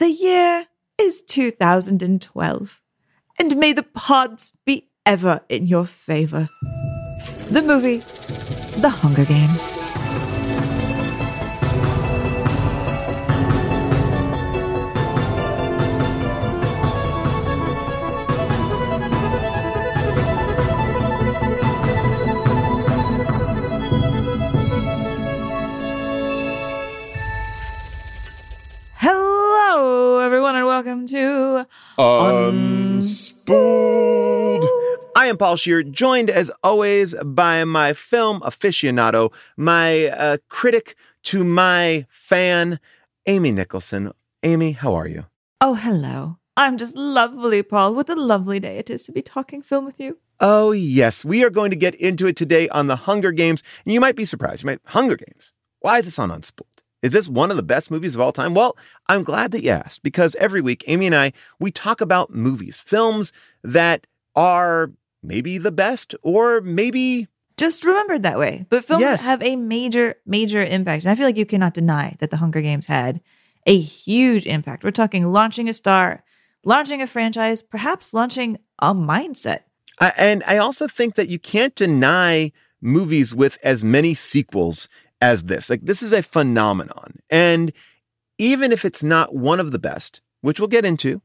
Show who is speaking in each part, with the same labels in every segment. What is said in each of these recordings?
Speaker 1: The year is 2012, and may the pods be ever in your favor. The movie, The Hunger Games. Hello, everyone, and welcome to
Speaker 2: Unspooled. I am Paul Scheer, joined as always by my film aficionado, my uh, critic to my fan, Amy Nicholson. Amy, how are you?
Speaker 1: Oh, hello. I'm just lovely, Paul. What a lovely day it is to be talking film with you.
Speaker 2: Oh, yes. We are going to get into it today on the Hunger Games. And you might be surprised. You might, Hunger Games? Why is this on Unspooled? Is this one of the best movies of all time? Well, I'm glad that you asked because every week, Amy and I, we talk about movies, films that are maybe the best or maybe
Speaker 1: Just remembered that way. But films
Speaker 2: Yes.
Speaker 1: have a major, major impact. And I feel like you cannot deny that the Hunger Games had a huge impact. We're talking launching a star, launching a franchise, perhaps launching a mindset.
Speaker 2: I, and I also think that you can't deny movies with as many sequels as this. Like, this is a phenomenon. And even if it's not one of the best, which we'll get into,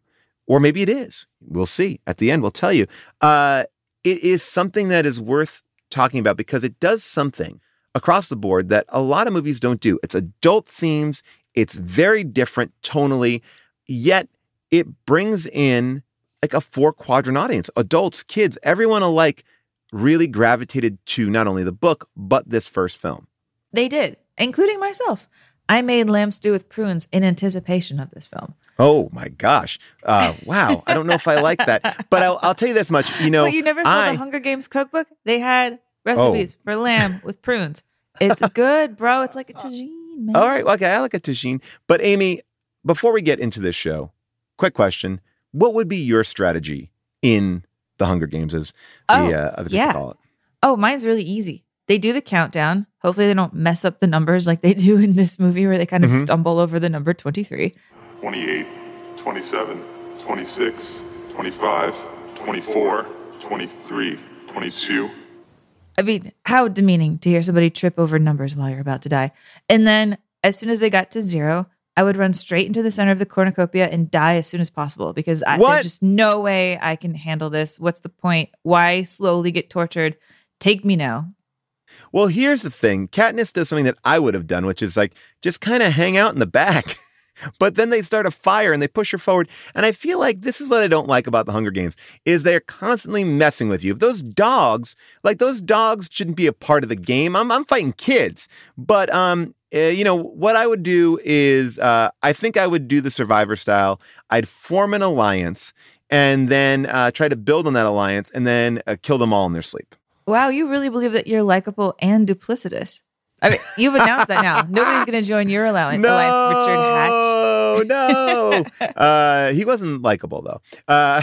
Speaker 2: or maybe it is, we'll see. At the end, we'll tell you. Uh, it is something that is worth talking about because it does something across the board that a lot of movies don't do. It's adult themes, it's very different tonally, yet it brings in like a four quadrant audience adults, kids, everyone alike really gravitated to not only the book, but this first film.
Speaker 1: They did, including myself. I made lamb stew with prunes in anticipation of this film.
Speaker 2: Oh my gosh. Uh, wow. I don't know if I like that, but I'll, I'll tell you this much. You know,
Speaker 1: but you never saw
Speaker 2: I,
Speaker 1: the Hunger Games cookbook? They had recipes for lamb with prunes. It's good, bro. It's like a tagine, man.
Speaker 2: All right. Okay. I like a tagine. But Amy, before we get into this show, quick question. What would be your strategy in the Hunger Games as the,
Speaker 1: Oh,
Speaker 2: uh, other
Speaker 1: yeah.
Speaker 2: people call it?
Speaker 1: Oh, mine's really easy. They do the countdown. Hopefully, they don't mess up the numbers like they do in this movie where they kind of
Speaker 2: Mhm.
Speaker 1: stumble over the number 23.
Speaker 3: 28, 27, 26, 25, 24, 23, 22.
Speaker 1: I mean, how demeaning to hear somebody trip over numbers while you're about to die. And then as soon as they got to zero, I would run straight into the center of the cornucopia and die as soon as possible because I, there's just no way I can handle this. What's the point? Why slowly get tortured? Take me now.
Speaker 2: Well, here's the thing. Katniss does something that I would have done, which is like just kind of hang out in the back. but then they start a fire and they push her forward. And I feel like this is what I don't like about the Hunger Games is they're constantly messing with you. Those dogs, like those dogs shouldn't be a part of the game. I'm I'm fighting kids. But um uh, you know what I would do is uh, I think I would do the survivor style. I'd form an alliance and then uh, try to build on that alliance and then uh, kill them all in their sleep.
Speaker 1: Wow, you really believe that you're likable and duplicitous. I mean, you've announced that now. Nobody's going to join your alliance,
Speaker 2: No,
Speaker 1: Alliance. Richard Hatch. Oh no.
Speaker 2: Uh, he wasn't likable though. Uh,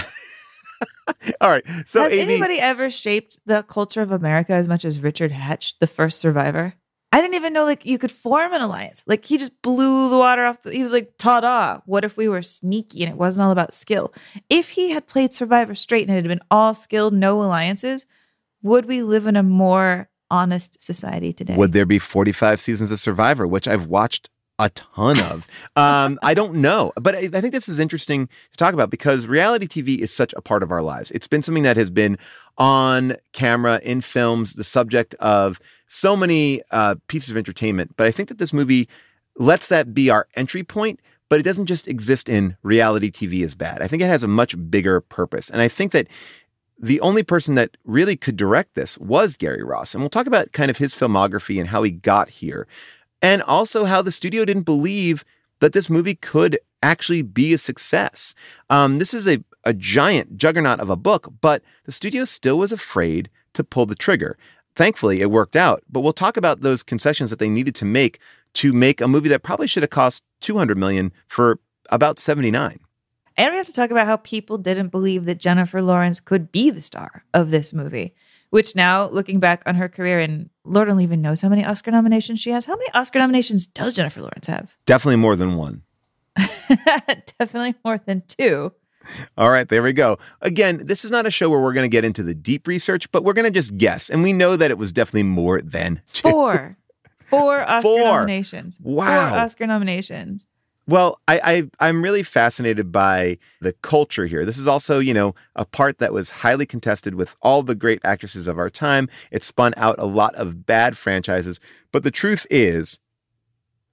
Speaker 2: all right. So
Speaker 1: Has
Speaker 2: AB,
Speaker 1: anybody ever shaped the culture of America as much as Richard Hatch, the first survivor? I didn't even know like you could form an alliance. Like he just blew the water off. The, he was like, "Ta-da! What if we were sneaky and it wasn't all about skill? If he had played Survivor straight and it had been all skill, no alliances, would we live in a more honest society today?
Speaker 2: would there be 45 seasons of Survivor, which I've watched a ton of? Um, I don't know, but I, I think this is interesting to talk about because reality TV is such a part of our lives. It's been something that has been on camera in films, the subject of so many uh, pieces of entertainment. But I think that this movie lets that be our entry point. But it doesn't just exist in reality TV as bad. I think it has a much bigger purpose. And I think that the only person that really could direct this was Gary Ross. And we'll talk about kind of his filmography and how he got here. And also how the studio didn't believe that this movie could actually be a success. Um, this is a, a giant juggernaut of a book, but the studio still was afraid to pull the trigger. Thankfully, it worked out, but we'll talk about those concessions that they needed to make to make a movie that probably should have cost 200 million for about 79.
Speaker 1: And we have to talk about how people didn't believe that Jennifer Lawrence could be the star of this movie. Which now, looking back on her career, and Lord only even knows how many Oscar nominations she has. How many Oscar nominations does Jennifer Lawrence have?
Speaker 2: Definitely more than one.
Speaker 1: Definitely more than two.
Speaker 2: All right, there we go. Again, this is not a show where we're going to get into the deep research, but we're going to just guess. And we know that it was definitely more than two.
Speaker 1: Four. Four Oscar
Speaker 2: Four.
Speaker 1: nominations.
Speaker 2: Wow.
Speaker 1: Four Oscar nominations.
Speaker 2: Well, I, I I'm really fascinated by the culture here. This is also, you know, a part that was highly contested with all the great actresses of our time. It spun out a lot of bad franchises, but the truth is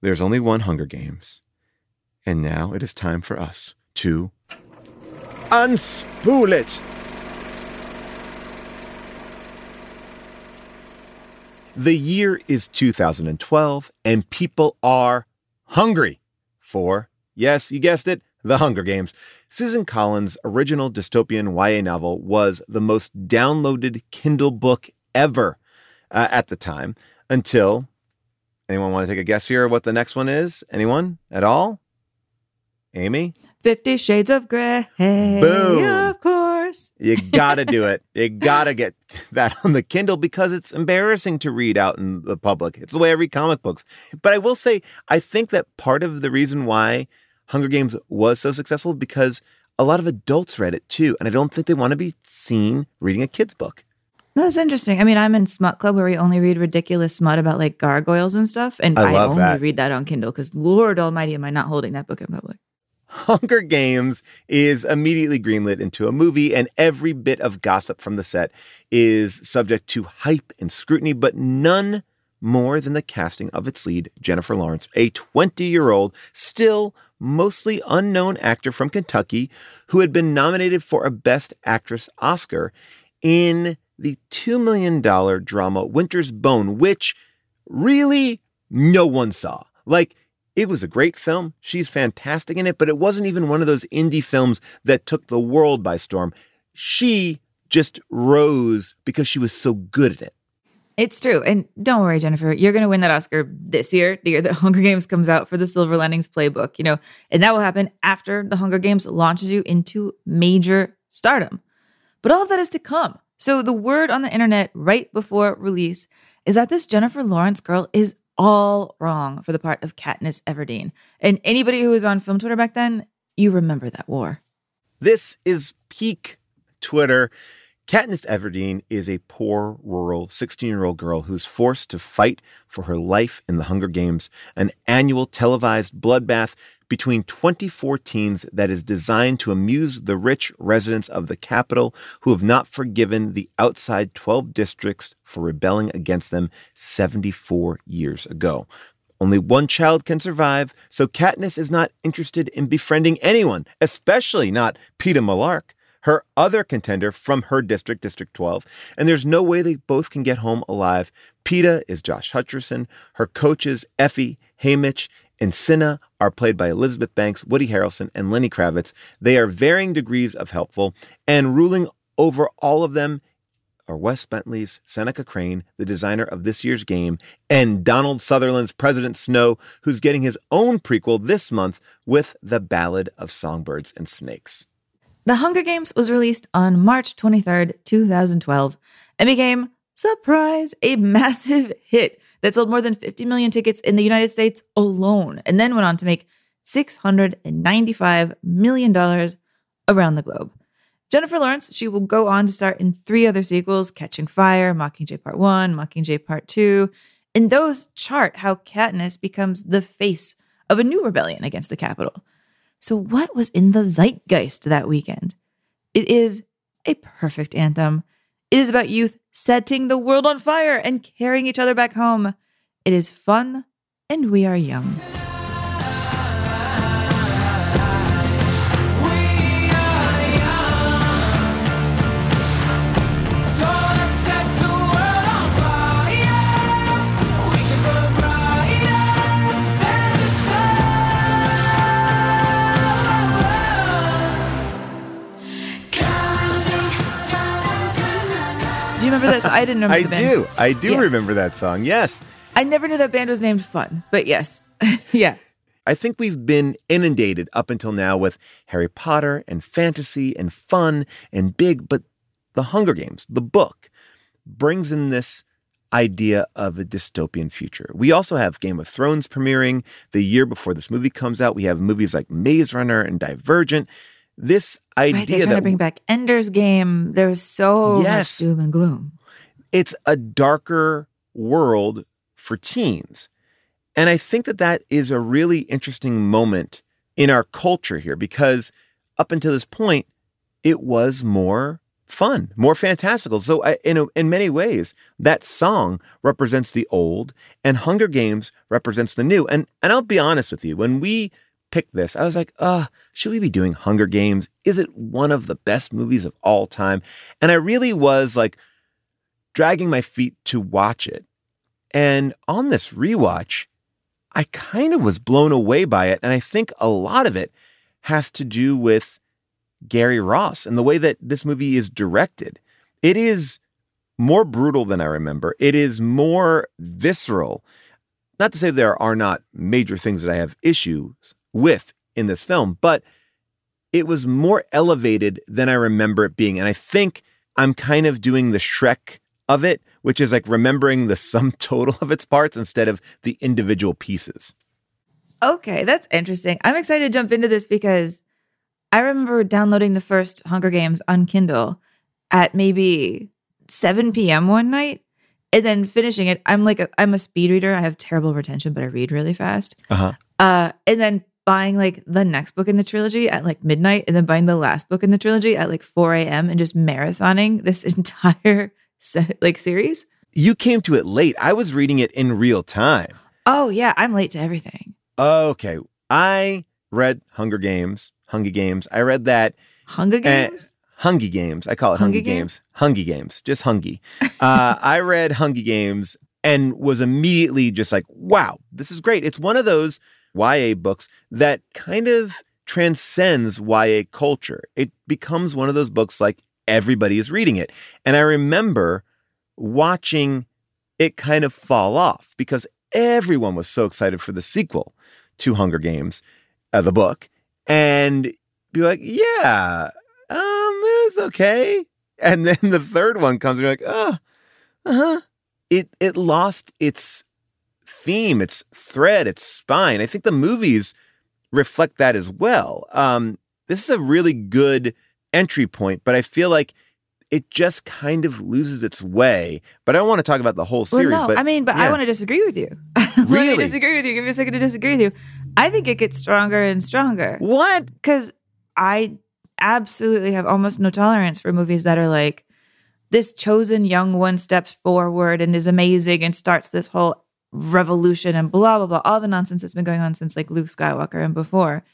Speaker 2: there's only one Hunger Games. And now it is time for us to unspool it. The year is 2012 and people are hungry for, yes, you guessed it, The Hunger Games. Susan Collins' original dystopian YA novel was the most downloaded Kindle book ever uh, at the time until. Anyone want to take a guess here what the next one is? Anyone at all? Amy?
Speaker 1: Fifty Shades of Grey.
Speaker 2: Boom.
Speaker 1: Of course.
Speaker 2: You gotta do it. You gotta get that on the Kindle because it's embarrassing to read out in the public. It's the way I read comic books. But I will say, I think that part of the reason why Hunger Games was so successful because a lot of adults read it too. And I don't think they want to be seen reading a kid's book.
Speaker 1: That's interesting. I mean, I'm in Smut Club where we only read ridiculous smut about like gargoyles and stuff. And
Speaker 2: I
Speaker 1: I, only
Speaker 2: that.
Speaker 1: read that on Kindle because Lord Almighty, am I not holding that book in public?
Speaker 2: Hunger Games is immediately greenlit into a movie, and every bit of gossip from the set is subject to hype and scrutiny, but none more than the casting of its lead, Jennifer Lawrence, a 20 year old, still mostly unknown actor from Kentucky who had been nominated for a Best Actress Oscar in the $2 million drama Winter's Bone, which really no one saw. Like, it was a great film. She's fantastic in it, but it wasn't even one of those indie films that took the world by storm. She just rose because she was so good at it.
Speaker 1: It's true. And don't worry, Jennifer, you're going to win that Oscar this year, the year that Hunger Games comes out for the Silver Linings Playbook, you know, and that will happen after the Hunger Games launches you into major stardom. But all of that is to come. So the word on the internet right before release is that this Jennifer Lawrence girl is all wrong for the part of Katniss Everdeen. And anybody who was on film Twitter back then, you remember that war.
Speaker 2: This is peak Twitter. Katniss Everdeen is a poor, rural 16 year old girl who's forced to fight for her life in the Hunger Games, an annual televised bloodbath between 24 teens that is designed to amuse the rich residents of the Capitol who have not forgiven the outside 12 districts for rebelling against them 74 years ago. Only one child can survive, so Katniss is not interested in befriending anyone, especially not Peeta Mellark, her other contender from her district, District 12. And there's no way they both can get home alive. Peeta is Josh Hutcherson. Her coaches, Effie, Haymitch, and Cinna are played by Elizabeth Banks, Woody Harrelson, and Lenny Kravitz. They are varying degrees of helpful, and ruling over all of them are Wes Bentley's Seneca Crane, the designer of this year's game, and Donald Sutherland's President Snow, who's getting his own prequel this month with The Ballad of Songbirds and Snakes.
Speaker 1: The Hunger Games was released on March 23rd, 2012, and became, surprise, a massive hit that sold more than 50 million tickets in the United States alone, and then went on to make $695 million around the globe. Jennifer Lawrence, she will go on to star in three other sequels Catching Fire, Mockingjay Part 1, Mockingjay Part 2. And those chart how Katniss becomes the face of a new rebellion against the Capitol. So, what was in the zeitgeist that weekend? It is a perfect anthem. It is about youth setting the world on fire and carrying each other back home. It is fun, and we are young. Remember that? song? I didn't remember
Speaker 2: I do. I do
Speaker 1: Yes.
Speaker 2: remember that song. Yes.
Speaker 1: I never knew that band was named Fun, but yes. yeah.
Speaker 2: I think we've been inundated up until now with Harry Potter and fantasy and fun and big, but The Hunger Games, the book, brings in this idea of a dystopian future. We also have Game of Thrones premiering the year before this movie comes out. We have movies like Maze Runner and Divergent. This
Speaker 1: Right, they're trying
Speaker 2: that
Speaker 1: to bring back Ender's Game. There's so
Speaker 2: Yes.
Speaker 1: much doom and gloom.
Speaker 2: it's a darker world for teens. And I think that that is a really interesting moment in our culture here because up until this point, it was more fun, more fantastical. So, I, in, a, in many ways, that song represents the old and Hunger Games represents the new. And, and I'll be honest with you, when we picked this, I was like, uh, should we be doing Hunger Games? Is it one of the best movies of all time? And I really was like, dragging my feet to watch it. And on this rewatch, I kind of was blown away by it. And I think a lot of it has to do with Gary Ross and the way that this movie is directed. It is more brutal than I remember, it is more visceral. Not to say there are not major things that I have issues with in this film, but it was more elevated than I remember it being. And I think I'm kind of doing the Shrek of it, which is like remembering the sum total of its parts instead of the individual pieces.
Speaker 1: Okay, that's interesting. I'm excited to jump into this because I remember downloading the first Hunger Games on Kindle at maybe 7 p.m. one night and then finishing it. I'm like, a, I'm a speed reader. I have terrible retention, but I read really fast.
Speaker 2: Uh-huh.
Speaker 1: Uh, and then buying like the next book in the trilogy at like midnight and then buying the last book in the trilogy at like 4 a.m. and just marathoning this entire set, like series.
Speaker 2: You came to it late. I was reading it in real time.
Speaker 1: Oh, yeah, I'm late to everything.
Speaker 2: Okay. I read Hunger Games, Hunger Games. I read that
Speaker 1: Hunger Games?
Speaker 2: Hungy Games. I call it
Speaker 1: Hungy
Speaker 2: Hungy Games. Hungy Games. Just Hungy. Uh, I read Hungy Games and was immediately just like, wow, this is great. It's one of those YA books that kind of transcends YA culture. It becomes one of those books like everybody is reading it. And I remember watching it kind of fall off because everyone was so excited for the sequel to Hunger Games, uh, the book, and be like, yeah, um, it was okay. And then the third one comes, and you're like, oh, uh huh. It it lost its theme, its thread, its spine. I think the movies reflect that as well. Um, this is a really good entry point, but I feel like it just kind of loses its way. But I don't want to talk about the whole series.
Speaker 1: well, no,
Speaker 2: but
Speaker 1: I mean, but I want to disagree with you. Let me
Speaker 2: Really?
Speaker 1: disagree with you. Give me a second to disagree with you. I think it gets stronger and stronger
Speaker 2: what?
Speaker 1: because I absolutely have almost no tolerance for movies that are like this chosen young one steps forward and is amazing and starts this whole revolution and blah blah blah all the nonsense that's been going on since like Luke Skywalker and before.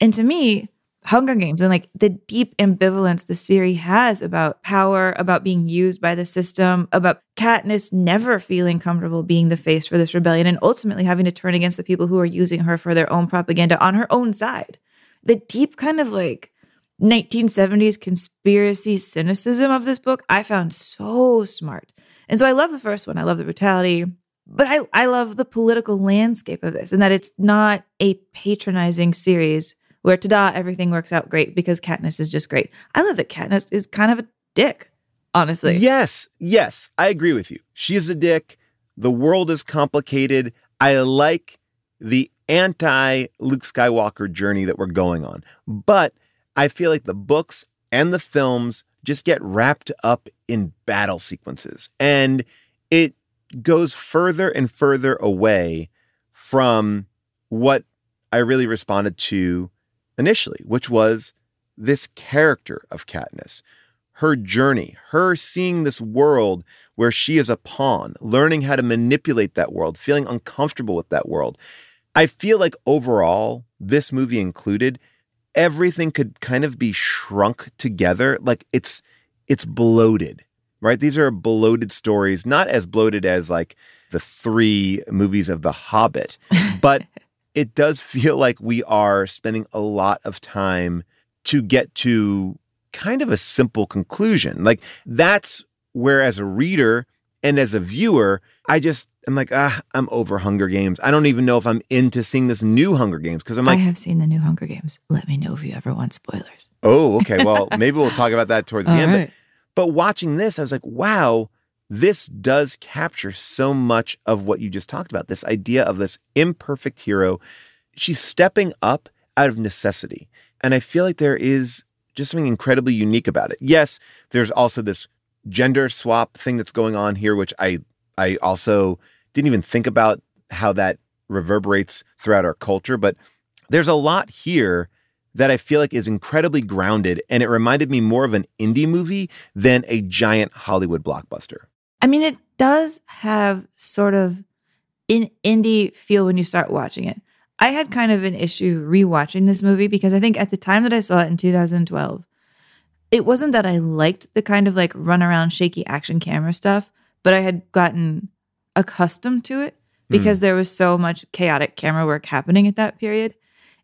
Speaker 1: And to me, Hunger Games and like the deep ambivalence the series has about power, about being used by the system, about Katniss never feeling comfortable being the face for this rebellion and ultimately having to turn against the people who are using her for their own propaganda on her own side. The deep kind of like 1970s conspiracy cynicism of this book I found so smart. And so I love the first one. I love the brutality, but I, I love the political landscape of this and that it's not a patronizing series where ta-da, everything works out great because Katniss is just great. I love that Katniss is kind of a dick, honestly.
Speaker 2: Yes, yes, I agree with you. She's a dick. The world is complicated. I like the anti Luke Skywalker journey that we're going on. But I feel like the books and the films just get wrapped up in battle sequences. And it goes further and further away from what I really responded to initially, which was this character of Katniss, her journey, her seeing this world where she is a pawn, learning how to manipulate that world, feeling uncomfortable with that world. I feel like overall, this movie included, everything could kind of be shrunk together. Like it's it's bloated, right? These are bloated stories, not as bloated as like the three movies of The Hobbit, but it does feel like we are spending a lot of time to get to kind of a simple conclusion. Like that's where, as a reader and as a viewer, I just am like, ah, I'm over Hunger Games. I don't even know if I'm into seeing this new Hunger Games because I'm like,
Speaker 1: I have seen the new Hunger Games. Let me know if you ever want spoilers.
Speaker 2: Oh, okay. Well, maybe we'll talk about that towards the
Speaker 1: All
Speaker 2: end.
Speaker 1: right.
Speaker 2: But, watching this, I was like, wow, this does capture so much of what you just talked about this idea of this imperfect hero. She's stepping up out of necessity. And I feel like there is just something incredibly unique about it. Yes, there's also this gender swap thing that's going on here, which I I also didn't even think about how that reverberates throughout our culture. But there's a lot here that I feel like is incredibly grounded, and it reminded me more of an indie movie than a giant Hollywood blockbuster.
Speaker 1: I mean, it does have sort of an indie feel when you start watching it. I had kind of an issue rewatching this movie because I think at the time that I saw it in 2012, it wasn't that I liked the kind of like run around shaky action camera stuff, but I had gotten accustomed to it hmm. because there was so much chaotic camera work happening at that period.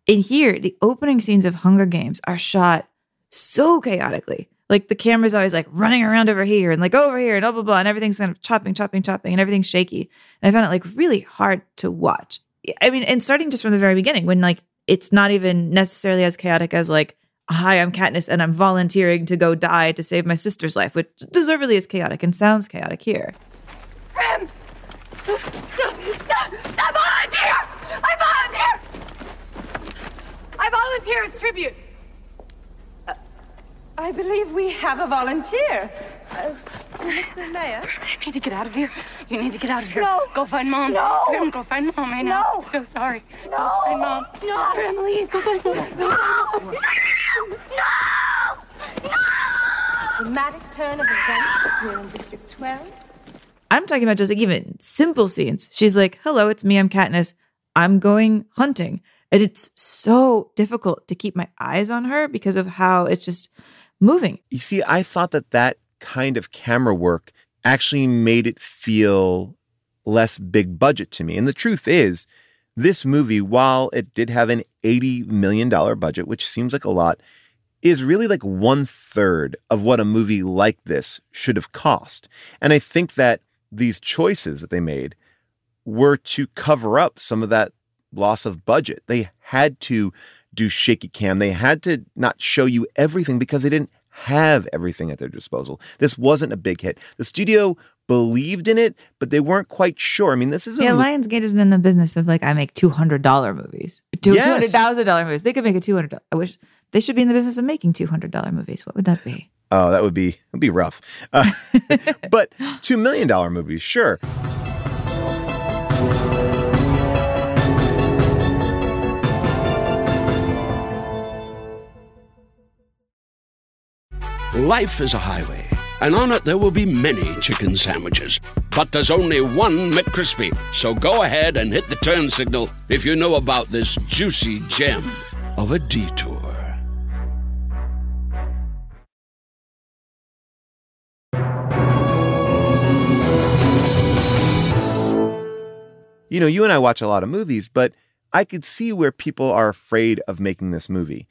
Speaker 1: And here, the opening scenes of Hunger Games are shot so chaotically. Like the camera's always like running around over here and like over here and blah blah blah, and everything's kind of chopping, chopping, chopping, and everything's shaky. And I found it like really hard to watch. I mean, and starting just from the very beginning, when like it's not even necessarily as chaotic as like, hi, I'm Katniss and I'm volunteering to go die to save my sister's life, which deservedly is chaotic and sounds chaotic here.
Speaker 4: Prim! I volunteer! I volunteer! I volunteer as tribute.
Speaker 5: Uh, I believe we have a volunteer.
Speaker 4: Uh, Mr. Mayor?
Speaker 6: You need to get out of here. You need to get out of here.
Speaker 4: No.
Speaker 6: Go find mom.
Speaker 4: No.
Speaker 6: Prim, go find mom right now.
Speaker 4: No.
Speaker 6: I'm so sorry.
Speaker 4: No.
Speaker 6: Go find mom.
Speaker 4: No.
Speaker 6: Prim, leave. Go find mom.
Speaker 4: No! No!
Speaker 5: Dramatic turn of events here in District 12.
Speaker 1: I'm talking about just like even simple scenes. She's like, hello, it's me, I'm Katniss. I'm going hunting. And it's so difficult to keep my eyes on her because of how it's just moving.
Speaker 2: You see, I thought that that kind of camera work actually made it feel less big budget to me. And the truth is, this movie, while it did have an $80 million budget, which seems like a lot, is really like one third of what a movie like this should have cost. And I think that these choices that they made were to cover up some of that loss of budget. They had to do shaky cam. They had to not show you everything because they didn't have everything at their disposal. This wasn't a big hit. The studio believed in it, but they weren't quite sure. I mean, this is a
Speaker 1: Yeah, Lionsgate isn't in the business of like I make two hundred dollar movies, two hundred thousand dollar movies. They could make a two hundred. I wish they should be in the business of making two hundred dollar movies. What would that be?
Speaker 2: Oh, that would be would be rough. Uh, but two million dollar movies, sure.
Speaker 7: Life is a highway, and on it there will be many chicken sandwiches. But there's only one McCrispy. So go ahead and hit the turn signal if you know about this juicy gem of a detour.
Speaker 2: You know, you and I watch a lot of movies, but I could see where people are afraid of making this movie.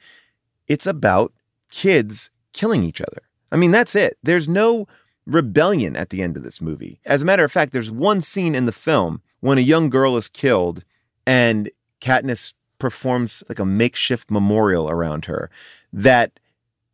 Speaker 2: It's about kids killing each other. I mean, that's it. There's no rebellion at the end of this movie. As a matter of fact, there's one scene in the film when a young girl is killed and Katniss performs like a makeshift memorial around her that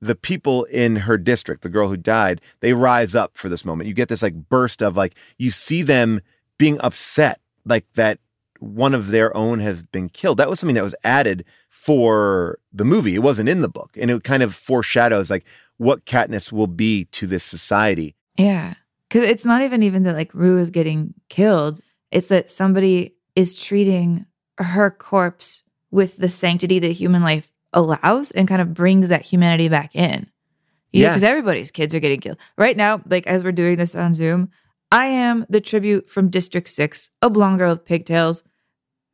Speaker 2: the people in her district, the girl who died, they rise up for this moment. You get this like burst of like, you see them being upset, like that one of their own has been killed. That was something that was added for the movie. It wasn't in the book. And it kind of foreshadows like what Katniss will be to this society.
Speaker 1: Yeah. Cause it's not even even that like Rue is getting killed. It's that somebody is treating her corpse with the sanctity that human life allows and kind of brings that humanity back in. Yeah, because
Speaker 2: Yes.
Speaker 1: everybody's kids are getting killed. Right now, like as we're doing this on Zoom, I am the tribute from District 6, a blonde girl with pigtails.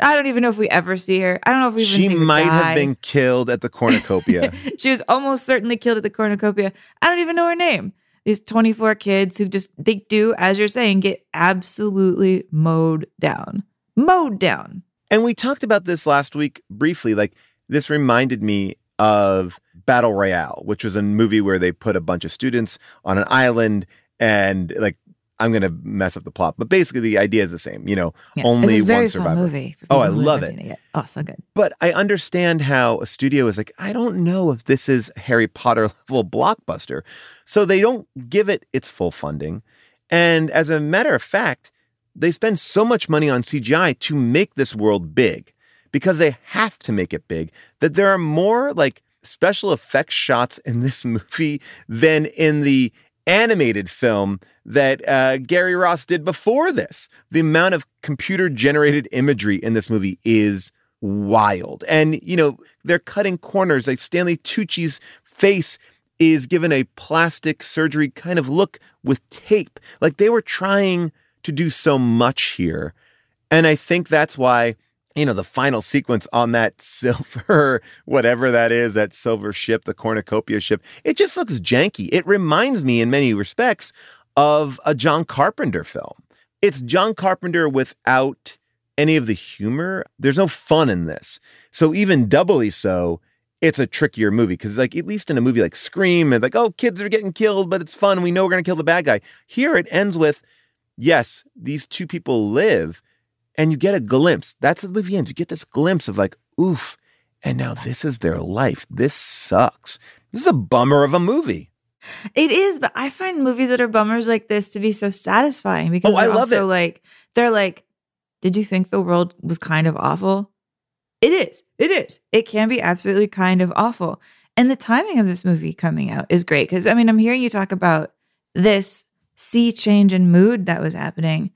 Speaker 1: I don't even know if we ever see her. I don't know if we even
Speaker 2: She might have been killed at the cornucopia.
Speaker 1: she was almost certainly killed at the cornucopia. I don't even know her name. These 24 kids who just, they do, as you're saying, get absolutely mowed down. Mowed down.
Speaker 2: And we talked about this last week briefly. Like, this reminded me of Battle Royale, which was a movie where they put a bunch of students on an island and, like, I'm going to mess up the plot, but basically the idea is the same. You know,
Speaker 1: Yeah.
Speaker 2: only
Speaker 1: it's a very
Speaker 2: one survivor.
Speaker 1: movie.
Speaker 2: Oh, I love
Speaker 1: haven't
Speaker 2: it.
Speaker 1: Oh, so good.
Speaker 2: But I understand how a studio is like, I don't know if this is Harry Potter level blockbuster. So they don't give it its full funding. And as a matter of fact, they spend so much money on CGI to make this world big because they have to make it big that there are more like special effects shots in this movie than in the animated film that uh, Gary Ross did before this. The amount of computer generated imagery in this movie is wild. And, you know, they're cutting corners. Like Stanley Tucci's face is given a plastic surgery kind of look with tape. Like they were trying to do so much here. And I think that's why, you know, the final sequence on that silver, whatever that is, that silver ship, the cornucopia ship, it just looks janky. It reminds me in many respects of a John Carpenter film. It's John Carpenter without any of the humor. There's no fun in this. So even doubly so, it's a trickier movie because like at least in a movie like Scream, and like, oh, kids are getting killed, but it's fun. We know we're gonna kill the bad guy. Here it ends with, yes, these two people live, and you get a glimpse. That's the movie ends. You get this glimpse of like, oof, and now this is their life. This sucks. This is a bummer of a movie.
Speaker 1: It is, but I find movies that are bummers like this to be so satisfying because
Speaker 2: Oh, I love
Speaker 1: also
Speaker 2: it.
Speaker 1: like they're like, did you think the world was kind of awful? It is. It is. It can be absolutely kind of awful. And the timing of this movie coming out is great because I mean, I'm hearing you talk about this sea change in mood that was happening.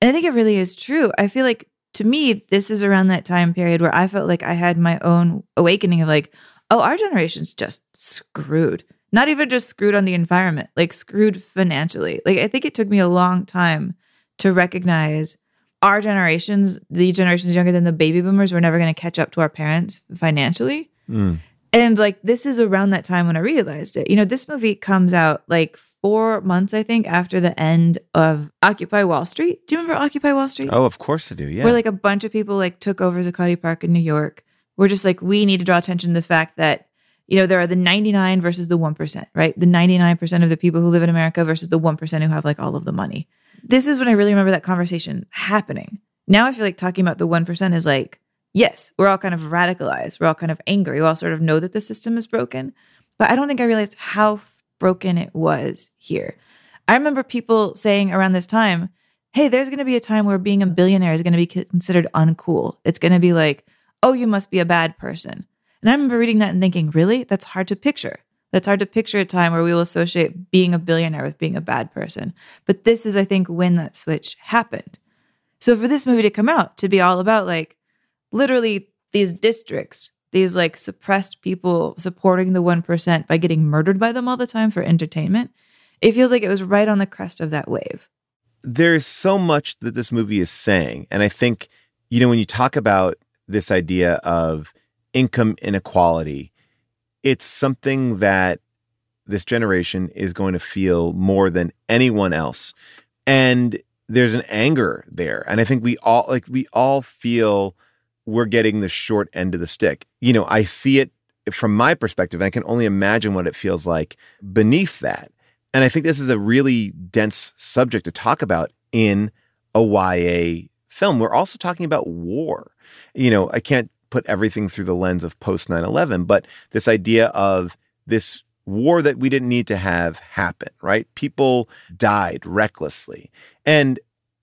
Speaker 1: And I think it really is true. I feel like to me, this is around that time period where I felt like I had my own awakening of like, oh, our generation's just screwed. Not even just screwed on the environment, like screwed financially. Like, I think it took me a long time to recognize our generations, the generations younger than the baby boomers, were never going to catch up to our parents financially. Mm. And like, this is around that time when I realized it. You know, this movie comes out like four months, I think, after the end of Occupy Wall Street. Do you remember Occupy Wall Street?
Speaker 2: Oh, of course I do. Yeah.
Speaker 1: where like a bunch of people like took over Zuccotti Park in New York. We're just like, we need to draw attention to the fact that, you know, there are the 99 versus the 1%, right? The 99% of the people who live in America versus the 1% who have like all of the money. This is when I really remember that conversation happening. Now I feel like talking about the 1% is like, yes, we're all kind of radicalized. We're all kind of angry. We all sort of know that the system is broken. But I don't think I realized how broken it was here. I remember people saying around this time, hey, there's going to be a time where being a billionaire is going to be considered uncool. It's going to be like, oh, you must be a bad person. And I remember reading that and thinking, really? That's hard to picture. That's hard to picture a time where we will associate being a billionaire with being a bad person. But this is, I think, when that switch happened. So for this movie to come out to be all about like literally these districts, these like suppressed people supporting the 1% by getting murdered by them all the time for entertainment, it feels like it was right on the crest of that wave.
Speaker 2: there's so much that this movie is saying. And I think, you know, when you talk about this idea of income inequality, it's something that this generation is going to feel more than anyone else. And there's an anger there. And I think we all like we all feel we're getting the short end of the stick. You know, I see it from my perspective. I can only imagine what it feels like beneath that. And I think this is a really dense subject to talk about in a YA film. We're also talking about war. You know, I can't put everything through the lens of post 9 11, but this idea of this war that we didn't need to have happen, right? People died recklessly. And,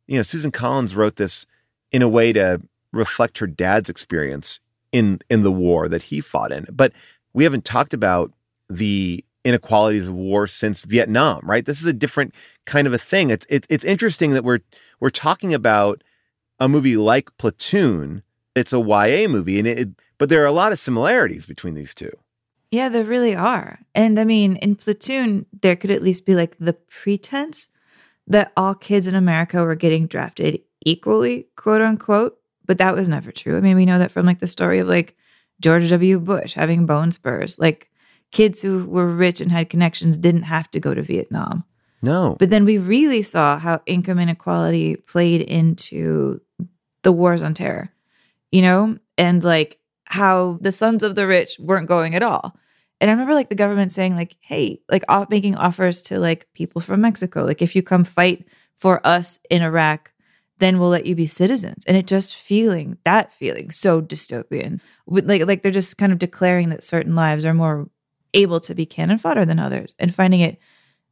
Speaker 2: you know, Susan Collins wrote this in a way to reflect her dad's experience in in the war that he fought in. But we haven't talked about the inequalities of war since Vietnam, right? This is a different kind of a thing. It's it's it's interesting that we're we're talking about a movie like Platoon. It's a YA movie, and it, but there are a lot of similarities between these two.
Speaker 1: Yeah, there really are. And I mean, in Platoon, there could at least be like the pretense that all kids in America were getting drafted equally, quote unquote. But that was never true. I mean, we know that from like the story of like George W. Bush having bone spurs. Like kids who were rich and had connections didn't have to go to Vietnam.
Speaker 2: No.
Speaker 1: But then we really saw how income inequality played into the wars on terror, you know, and like how the sons of the rich weren't going at all. And I remember like the government saying like, "Hey, like off making offers to like people from Mexico, like if you come fight for us in Iraq, then we'll let you be citizens." And it just feeling that feeling so dystopian. Like like they're just kind of declaring that certain lives are more able to be cannon fodder than others and finding it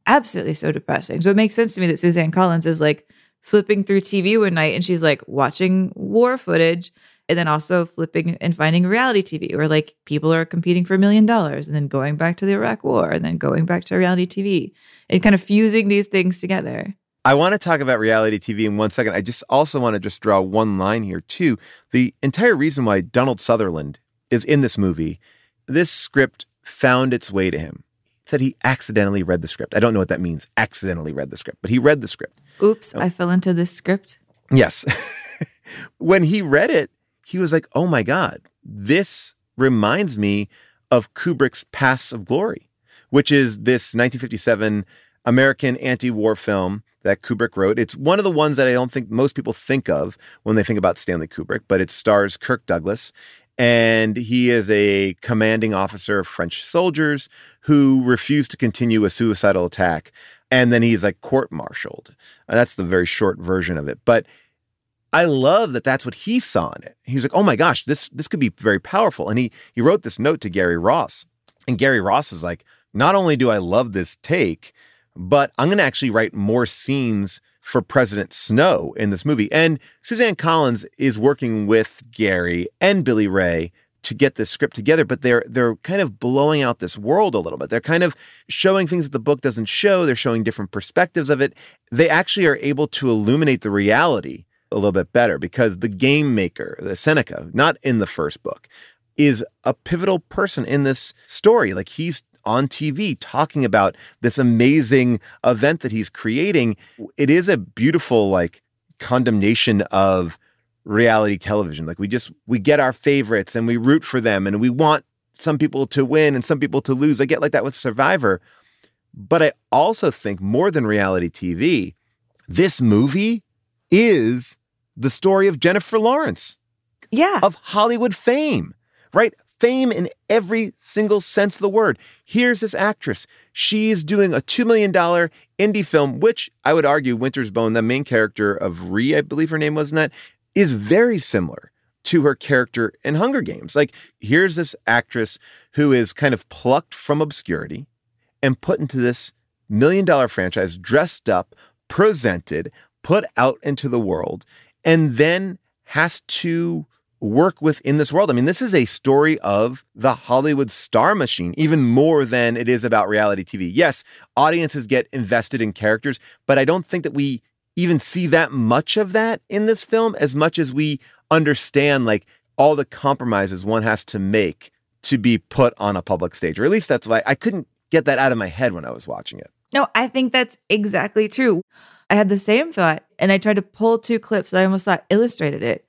Speaker 1: absolutely so depressing. So it makes sense to me that Suzanne Collins is like flipping through TV one night and she's like watching war footage and then also flipping and finding reality TV where like people are competing for a million dollars and then going back to the Iraq war and then going back to reality TV and kind of fusing these things together.
Speaker 2: I want to talk about reality TV in one second. I just also want to just draw one line here too. The entire reason why Donald Sutherland is in this movie, this script found its way to him. He said he accidentally read the script. I don't know what that means, accidentally read the script, but he read the script.
Speaker 1: Oops, oh. I fell into this script.
Speaker 2: Yes. when he read it, he was like, oh my God, this reminds me of Kubrick's Paths of Glory, which is this 1957 American anti war film that Kubrick wrote. It's one of the ones that I don't think most people think of when they think about Stanley Kubrick, but it stars Kirk Douglas. And he is a commanding officer of French soldiers who refuse to continue a suicidal attack. And then he's like court martialed. That's the very short version of it. But I love that that's what he saw in it. He was like, "Oh my gosh, this this could be very powerful." And he he wrote this note to Gary Ross, and Gary Ross is like, "Not only do I love this take, but I'm going to actually write more scenes for President Snow in this movie." And Suzanne Collins is working with Gary and Billy Ray to get this script together, but they're they're kind of blowing out this world a little bit. They're kind of showing things that the book doesn't show. They're showing different perspectives of it. They actually are able to illuminate the reality a little bit better because the game maker, the Seneca, not in the first book, is a pivotal person in this story. Like he's on TV talking about this amazing event that he's creating. It is a beautiful like condemnation of reality television. Like we just we get our favorites and we root for them and we want some people to win and some people to lose. I get like that with Survivor. But I also think more than reality TV, this movie is the story of Jennifer Lawrence.
Speaker 1: Yeah.
Speaker 2: Of Hollywood fame, right? Fame in every single sense of the word. Here's this actress. She's doing a $2 million indie film, which I would argue Winter's Bone, the main character of Ree, I believe her name was in that, is very similar to her character in Hunger Games. Like, here's this actress who is kind of plucked from obscurity and put into this million dollar franchise, dressed up, presented, put out into the world and then has to work within this world. I mean, this is a story of the Hollywood star machine, even more than it is about reality TV. Yes, audiences get invested in characters, but I don't think that we even see that much of that in this film as much as we understand like all the compromises one has to make to be put on a public stage. Or at least that's why I couldn't get that out of my head when I was watching it.
Speaker 1: No, I think that's exactly true. I had the same thought and I tried to pull two clips that I almost thought illustrated it.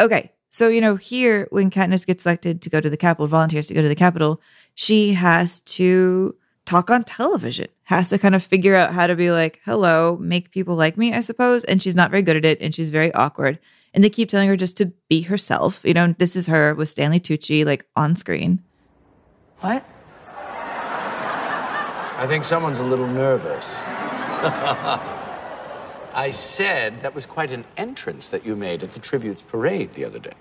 Speaker 1: Okay. So, you know, here when Katniss gets selected to go to the Capitol, volunteers to go to the Capitol, she has to talk on television, has to kind of figure out how to be like, hello, make people like me, I suppose. And she's not very good at it and she's very awkward. And they keep telling her just to be herself. You know, this is her with Stanley Tucci, like on screen.
Speaker 6: What?
Speaker 8: I think someone's a little nervous. I said that was quite an entrance that you made at the tributes parade the other day. Do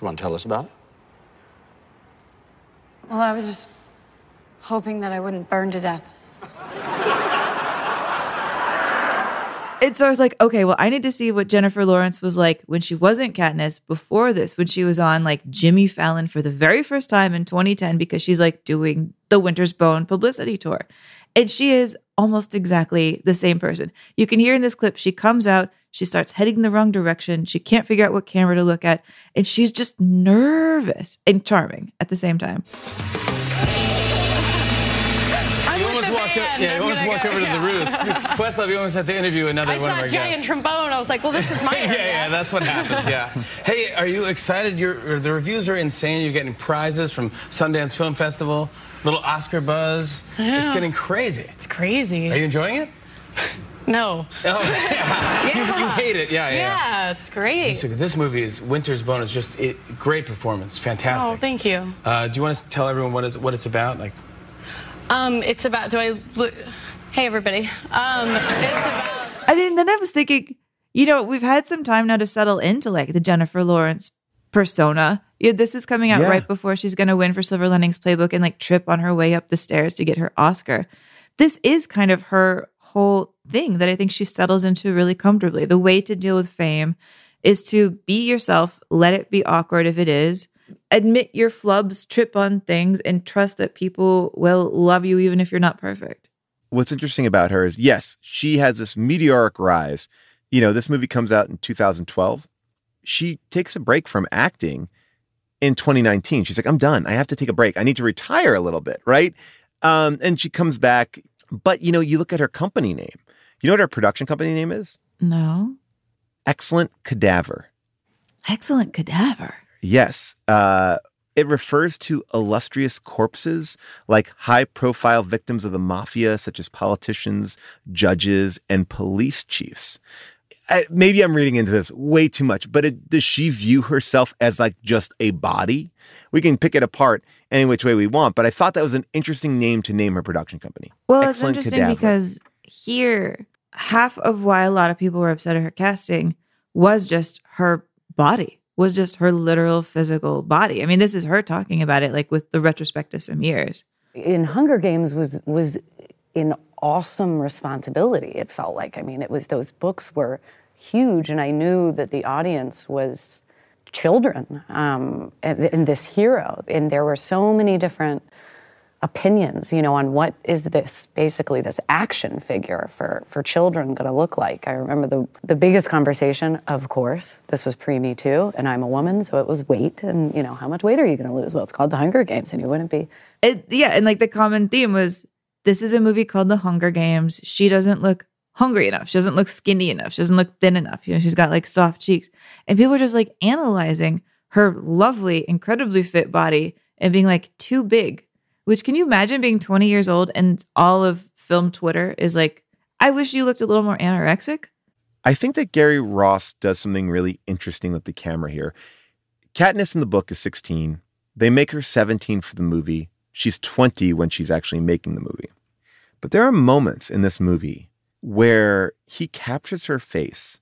Speaker 8: you want to tell us about it?
Speaker 6: Well, I was just hoping that I wouldn't burn to death.
Speaker 1: And so I was like, okay, well, I need to see what Jennifer Lawrence was like when she wasn't Katniss before this, when she was on like Jimmy Fallon for the very first time in 2010, because she's like doing the Winter's Bone publicity tour. And she is almost exactly the same person. You can hear in this clip, she comes out, she starts heading in the wrong direction. She can't figure out what camera to look at. And she's just nervous and charming at the same time.
Speaker 9: Walked, yeah, you almost walked over to the roots. Questlove, you almost had to interview another
Speaker 10: I
Speaker 9: one of
Speaker 10: saw
Speaker 9: our
Speaker 10: giant
Speaker 9: guests.
Speaker 10: trombone. I was like, well, this is my
Speaker 9: yeah,
Speaker 10: area.
Speaker 9: yeah, that's what happens. Yeah. hey, are you excited? You're, the reviews are insane. You're getting prizes from Sundance Film Festival, little Oscar buzz. It's getting crazy.
Speaker 10: It's crazy.
Speaker 9: Are you enjoying it?
Speaker 10: No.
Speaker 9: Oh, yeah. You, you hate it. Yeah, yeah.
Speaker 10: Yeah, it's great.
Speaker 9: So this movie is Winter's Bone. is just it, great performance, fantastic.
Speaker 10: Oh, thank you.
Speaker 9: Uh, do you want to tell everyone what, is, what it's about? Like,
Speaker 10: Um, it's about. Do I? Look, hey, everybody. Um, it's about.
Speaker 1: I mean, then I was thinking, you know, we've had some time now to settle into like the Jennifer Lawrence persona. Yeah, this is coming out
Speaker 2: Yeah.
Speaker 1: right before she's going to win for Silver Linings Playbook and like trip on her way up the stairs to get her Oscar. This is kind of her whole thing that I think she settles into really comfortably. The way to deal with fame is to be yourself, let it be awkward if it is, admit your flubs, trip on things, and trust that people will love you even if you're not perfect.
Speaker 2: what's interesting about her is yes, she has this meteoric rise. You know, this movie comes out in 2012. She takes a break from acting in 2019. She's like, I'm done. I have to take a break. I need to retire a little bit, right? Um, and she comes back. But you know, you look at her company name. You know what her production company name is?
Speaker 1: No.
Speaker 2: Excellent Cadaver.
Speaker 1: Excellent cadaver.
Speaker 2: Yes. Uh, it refers to illustrious corpses like high profile victims of the mafia, such as politicians, judges, and police chiefs. I, maybe I'm reading into this way too much, but it, does she view herself as like just a body? We can pick it apart any which way we want, but I thought that was an interesting name to name her production company.
Speaker 1: Well,
Speaker 2: Excellent
Speaker 1: it's interesting
Speaker 2: Cadaver.
Speaker 1: because here, half of why a lot of people were upset at her casting was just her body, was just her literal physical body. I mean, this is her talking about it, like with the retrospect of some years.
Speaker 11: in Hunger Games was was an awesome responsibility. It felt like. I mean, it was those books were huge, and I knew that the audience was children um, and, and this hero. And there were so many different opinions, you know, on what is this basically this action figure for for children going to look like. I remember the the biggest conversation, of course, this was pre Me Too, and I'm a woman, so it was weight, and you know, how much weight are you going to lose? Well, it's called the Hunger Games, and you wouldn't be
Speaker 1: It, yeah, and like the common theme was this is a movie called The Hunger Games. She doesn't look hungry enough. She doesn't look skinny enough. She doesn't look thin enough. You know, she's got like soft cheeks. And people are just like analyzing her lovely, incredibly fit body and being like too big. Which can you imagine being 20 years old and all of film Twitter is like, I wish you looked a little more anorexic.
Speaker 2: I think that Gary Ross does something really interesting with the camera here. Katniss in the book is 16. They make her 17 for the movie. She's 20 when she's actually making the movie. But there are moments in this movie where he captures her face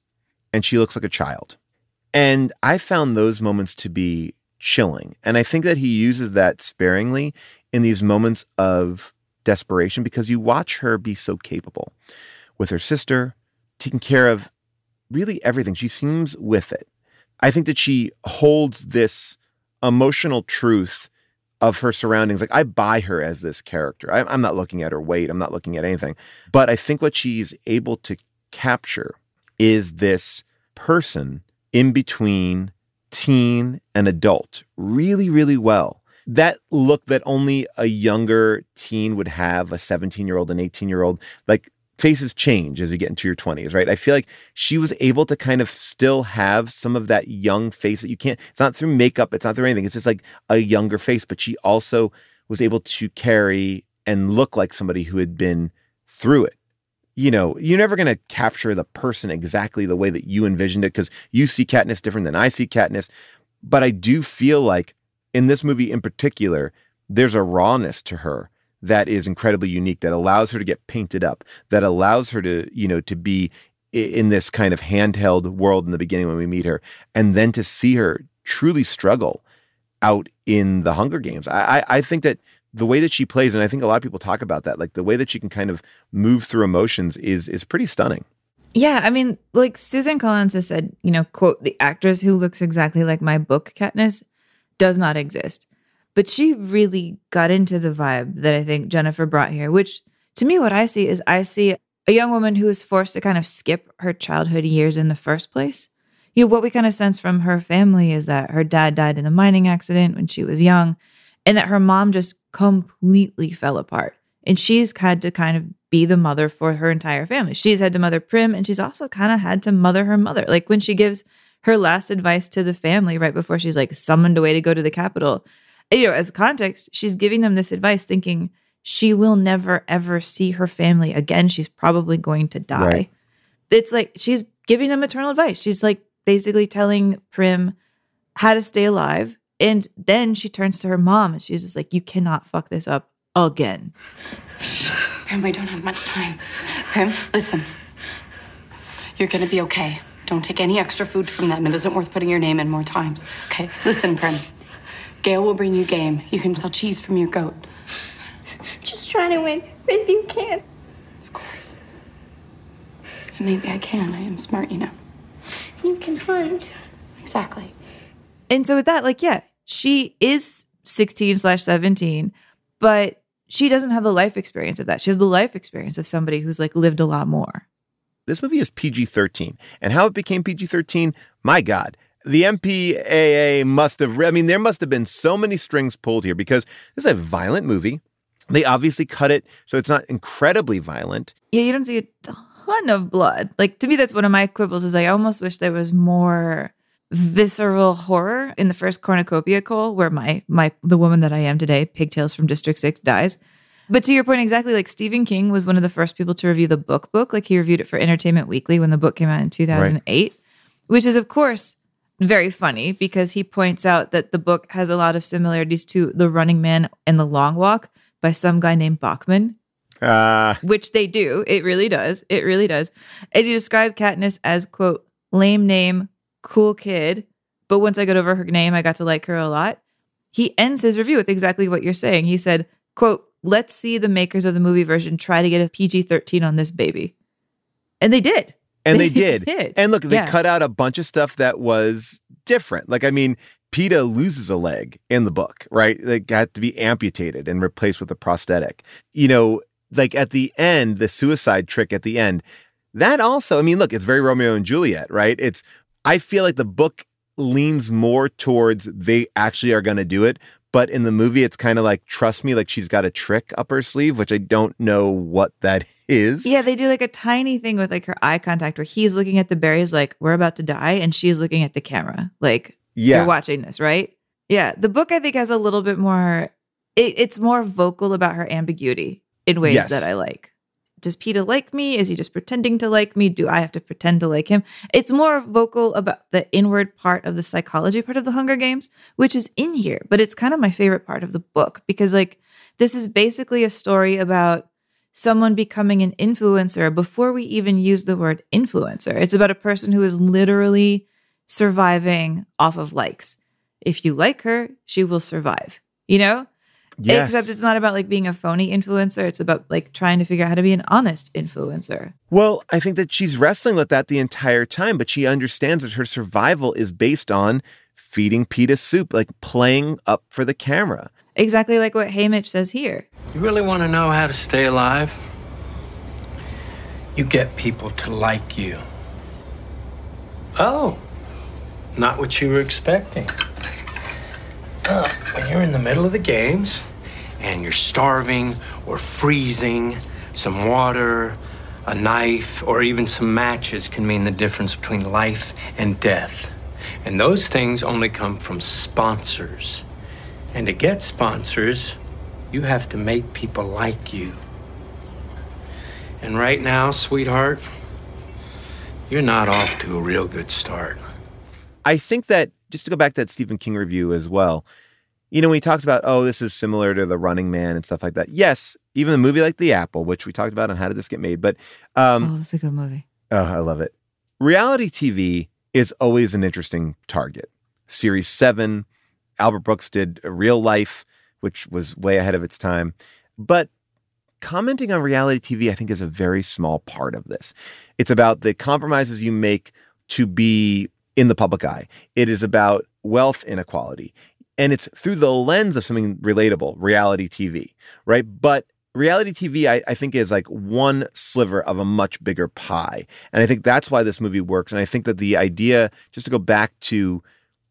Speaker 2: and she looks like a child. And I found those moments to be chilling. And I think that he uses that sparingly in these moments of desperation because you watch her be so capable with her sister, taking care of really everything. She seems with it. I think that she holds this emotional truth of her surroundings. Like I buy her as this character. I, I'm not looking at her weight. I'm not looking at anything. But I think what she's able to capture is this person in between teen and adult really, really well. That look that only a younger teen would have, a 17 year old, an 18 year old, like faces change as you get into your 20s, right? I feel like she was able to kind of still have some of that young face that you can't, it's not through makeup, it's not through anything. It's just like a younger face, but she also was able to carry and look like somebody who had been through it. You know, you're never going to capture the person exactly the way that you envisioned it because you see Katniss different than I see Katniss. But I do feel like in this movie in particular, there's a rawness to her that is incredibly unique that allows her to get painted up, that allows her to, you know, to be in this kind of handheld world in the beginning when we meet her, and then to see her truly struggle out in the Hunger Games. I, I, I think that the way that she plays, and I think a lot of people talk about that, like the way that she can kind of move through emotions is is pretty stunning.
Speaker 1: Yeah, I mean, like Suzanne Collins has said, you know, quote, the actress who looks exactly like my book, Katniss, does not exist. But she really got into the vibe that I think Jennifer brought here, which to me, what I see is I see a young woman who was forced to kind of skip her childhood years in the first place. You know, what we kind of sense from her family is that her dad died in a mining accident when she was young, and that her mom just completely fell apart. And she's had to kind of be the mother for her entire family. She's had to mother Prim, and she's also kind of had to mother her mother. Like when she gives her last advice to the family right before she's like summoned away to go to the Capitol. You know, as context, she's giving them this advice thinking she will never ever see her family again. She's probably going to die. Right. It's like she's giving them eternal advice. She's like basically telling Prim how to stay alive. And then she turns to her mom and she's just like, You cannot fuck this up again.
Speaker 6: Prim, we don't have much time. Prim, listen. You're gonna be okay. Don't take any extra food from them. It isn't worth putting your name in more times. Okay? Listen, Prim. Gale will bring you game. You can sell cheese from your goat.
Speaker 4: Just trying to win. Maybe you can.
Speaker 6: Of And maybe I can. I am smart, you know.
Speaker 4: You can hunt.
Speaker 6: Exactly.
Speaker 1: And so with that, like, yeah, she is 16 slash 17, but she doesn't have the life experience of that. She has the life experience of somebody who's like lived a lot more.
Speaker 2: This movie is PG 13. And how it became PG 13, my God. The MPAA must have, I mean, there must have been so many strings pulled here because this is a violent movie. They obviously cut it so it's not incredibly violent.
Speaker 1: Yeah, you don't see a ton of blood. Like to me, that's one of my quibbles. Is I almost wish there was more visceral horror in the first cornucopia call where my my the woman that I am today, Pigtails from District Six, dies. But to your point, exactly like Stephen King was one of the first people to review the book book. Like he reviewed it for Entertainment Weekly when the book came out in 2008, right. which is of course very funny because he points out that the book has a lot of similarities to The Running Man and The Long Walk by some guy named Bachman. Uh. Which they do. It really does. It really does. And he described Katniss as, quote, lame name, cool kid. But once I got over her name, I got to like her a lot. He ends his review with exactly what you're saying. He said, quote, let's see the makers of the movie version try to get a PG 13 on this baby. And they did.
Speaker 2: And they, they did. did. And look, they yeah. cut out a bunch of stuff that was different. Like, I mean, Peeta loses a leg in the book, right? Like, had to be amputated and replaced with a prosthetic. You know, like at the end, the suicide trick at the end, that also, I mean, look, it's very Romeo and Juliet, right? It's, I feel like the book leans more towards they actually are going to do it. But in the movie, it's kind of like, trust me, like she's got a trick up her sleeve, which I don't know what that is.
Speaker 1: Yeah, they do like a tiny thing with like her eye contact where he's looking at the berries, like, we're about to die. And she's looking at the camera, like, yeah. you're watching this, right? Yeah. The book, I think, has a little bit more, it, it's more vocal about her ambiguity in ways yes. that I like does Peeta like me? Is he just pretending to like me? Do I have to pretend to like him? It's more vocal about the inward part of the psychology part of the Hunger Games, which is in here, but it's kind of my favorite part of the book because, like, this is basically a story about someone becoming an influencer before we even use the word influencer. It's about a person who is literally surviving off of likes. If you like her, she will survive, you know? Yes. Except it's not about like being a phony influencer. It's about like trying to figure out how to be an honest influencer.
Speaker 2: Well, I think that she's wrestling with that the entire time, but she understands that her survival is based on feeding Peeta soup, like playing up for the camera.
Speaker 1: Exactly like what Haymitch says here.
Speaker 12: You really want to know how to stay alive? You get people to like you. Oh, not what you were expecting. Uh, when you're in the middle of the games, and you're starving or freezing, some water, a knife, or even some matches can mean the difference between life and death. And those things only come from sponsors. And to get sponsors, you have to make people like you. And right now, sweetheart, you're not off to a real good start.
Speaker 2: I think that, just to go back to that Stephen King review as well, you know, when he talks about, oh, this is similar to The Running Man and stuff like that. Yes, even a movie like The Apple, which we talked about on How Did This Get Made, but um,
Speaker 1: oh, that's a good movie.
Speaker 2: Oh, I love it. Reality TV is always an interesting target. Series 7, Albert Brooks did Real Life, which was way ahead of its time. But commenting on reality TV, I think, is a very small part of this. It's about the compromises you make to be in the public eye, it is about wealth inequality. And it's through the lens of something relatable, reality TV, right? But reality TV, I, I, think, is like one sliver of a much bigger pie. And I think that's why this movie works. And I think that the idea, just to go back to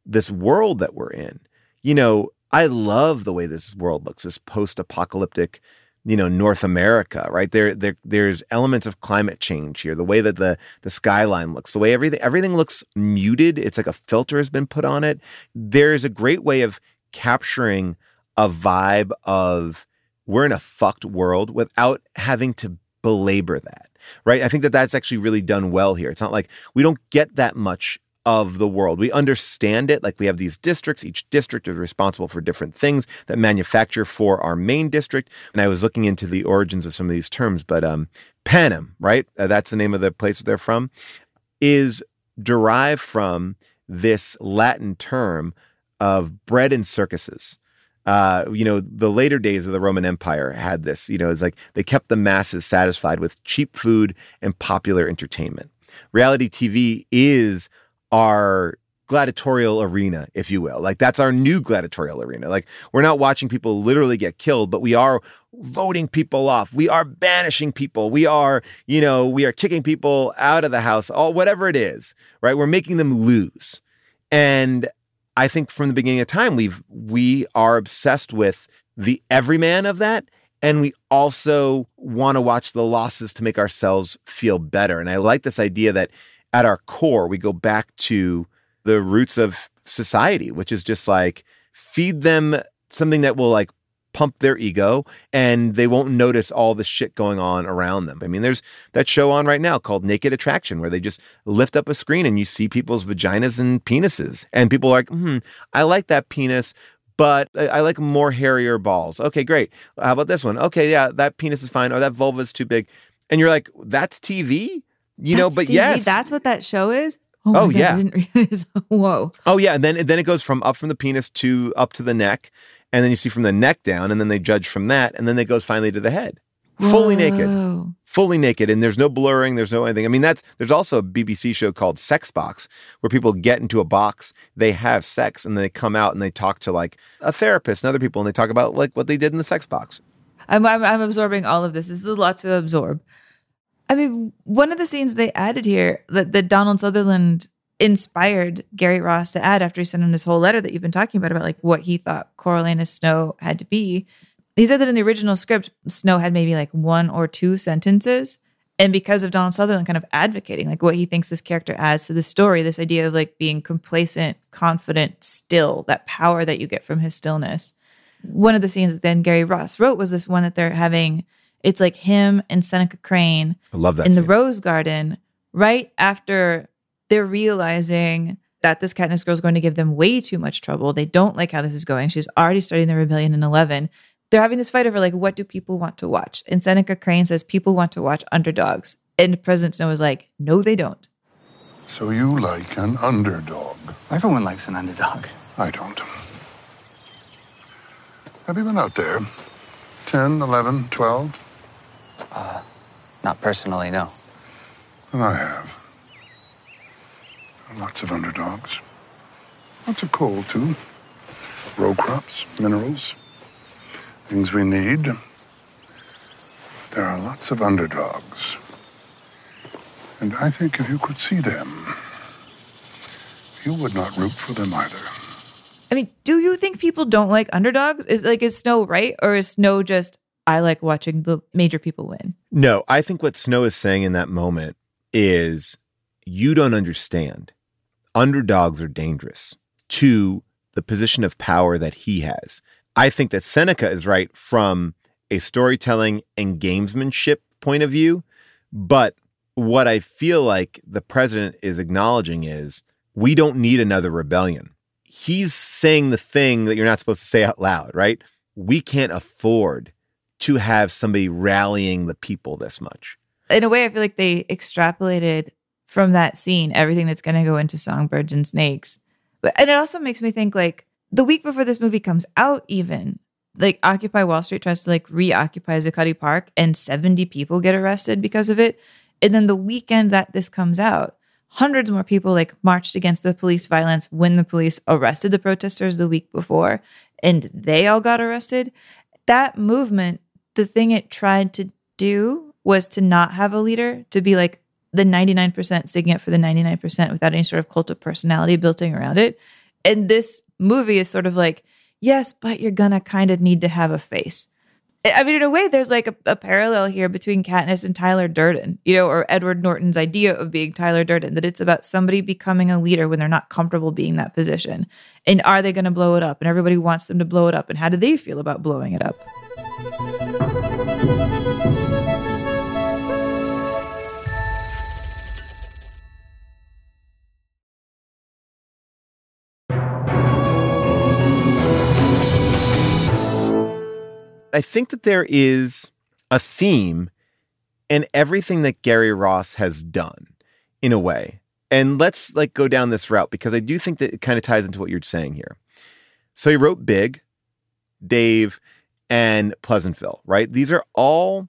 Speaker 2: this world that we're in, you know, I love the way this world looks, this post apocalyptic, you know, North America, right? There, there, there's elements of climate change here. The way that the the skyline looks, the way everything everything looks muted. It's like a filter has been put on it. There's a great way of capturing a vibe of we're in a fucked world without having to belabor that, right? I think that that's actually really done well here. It's not like we don't get that much of the world. We understand it like we have these districts. Each district is responsible for different things that manufacture for our main district. And I was looking into the origins of some of these terms, but um, Panem, right? Uh, that's the name of the place they're from, is derived from this Latin term of bread and circuses. Uh, you know, the later days of the Roman Empire had this. You know, it's like they kept the masses satisfied with cheap food and popular entertainment. Reality TV is our gladiatorial arena, if you will. Like that's our new gladiatorial arena. Like we're not watching people literally get killed, but we are voting people off. We are banishing people. We are, you know, we are kicking people out of the house, all whatever it is, right? We're making them lose. And I think from the beginning of time, we've we are obsessed with the everyman of that. And we also want to watch the losses to make ourselves feel better. And I like this idea that at our core, we go back to the roots of society, which is just like feed them something that will like pump their ego and they won't notice all the shit going on around them. I mean, there's that show on right now called Naked Attraction where they just lift up a screen and you see people's vaginas and penises. And people are like, hmm, I like that penis, but I, like more hairier balls. Okay, great. How about this one? Okay, yeah, that penis is fine. Or that vulva is too big. And you're like, that's TV? You know, but
Speaker 1: TV,
Speaker 2: yes,
Speaker 1: that's what that show is.
Speaker 2: Oh, oh
Speaker 1: my God,
Speaker 2: yeah.
Speaker 1: I didn't realize. Whoa.
Speaker 2: Oh yeah, and then then it goes from up from the penis to up to the neck, and then you see from the neck down, and then they judge from that, and then it goes finally to the head, fully naked, fully naked, and there's no blurring, there's no anything. I mean, that's there's also a BBC show called Sex Box where people get into a box, they have sex, and they come out and they talk to like a therapist and other people, and they talk about like what they did in the sex box.
Speaker 1: I'm, I'm I'm absorbing all of this. This is a lot to absorb. I mean, one of the scenes they added here that, that Donald Sutherland inspired Gary Ross to add after he sent him this whole letter that you've been talking about about like what he thought Coriolanus Snow had to be. He said that in the original script, Snow had maybe like one or two sentences. And because of Donald Sutherland kind of advocating like what he thinks this character adds to the story, this idea of like being complacent, confident, still, that power that you get from his stillness. One of the scenes that then Gary Ross wrote was this one that they're having it's like him and Seneca Crane
Speaker 2: I love that
Speaker 1: in the. Rose Garden right after they're realizing that this Katniss girl is going to give them way too much trouble. They don't like how this is going. She's already starting the rebellion in 11. They're having this fight over like, what do people want to watch? And Seneca Crane says people want to watch underdogs. And President Snow is like, no, they don't.
Speaker 13: So you like an underdog?
Speaker 14: Everyone likes an underdog.
Speaker 13: I don't. Have you been out there? 10, 11, 12?
Speaker 14: Uh, not personally, no.
Speaker 13: And I have. Lots of underdogs. Lots of coal, too. Row crops, minerals, things we need. There are lots of underdogs. And I think if you could see them, you would not root for them either.
Speaker 1: I mean, do you think people don't like underdogs? Is like is Snow right or is Snow just I like watching the major people win?
Speaker 2: No, I think what Snow is saying in that moment is you don't understand. Underdogs are dangerous to the position of power that he has. I think that Seneca is right from a storytelling and gamesmanship point of view. But what I feel like the president is acknowledging is we don't need another rebellion. he's saying the thing that you're not supposed to say out loud, right? We can't afford to have somebody rallying the people this much.
Speaker 1: In a way, I feel like they extrapolated from that scene everything that's going to go into Songbirds and Snakes. But and it also makes me think like the week before this movie comes out, even like Occupy Wall Street tries to like reoccupy Zuccotti Park, and 70 people get arrested because of it. And then the weekend that this comes out, hundreds more people like marched against the police violence when the police arrested the protesters the week before, and they all got arrested. That movement, the thing it tried to do was to not have a leader, to be like the 99% sticking up for the 99% without any sort of cult of personality built in around it. And this movie is sort of like, yes, but you're gonna kind of need to have a face. I mean, in a way, there's like a, a, parallel here between Katniss and Tyler Durden, you know, or Edward Norton's idea of being Tyler Durden, that it's about somebody becoming a leader when they're not comfortable being that position. And are they going to blow it up? And everybody wants them to blow it up. And how do they feel about blowing it up?
Speaker 2: I think that there is a theme in everything that Gary Ross has done in a way. And let's like go down this route because I do think that it kind of ties into what you're saying here. So he wrote Big, Dave, and Pleasantville, right? These are all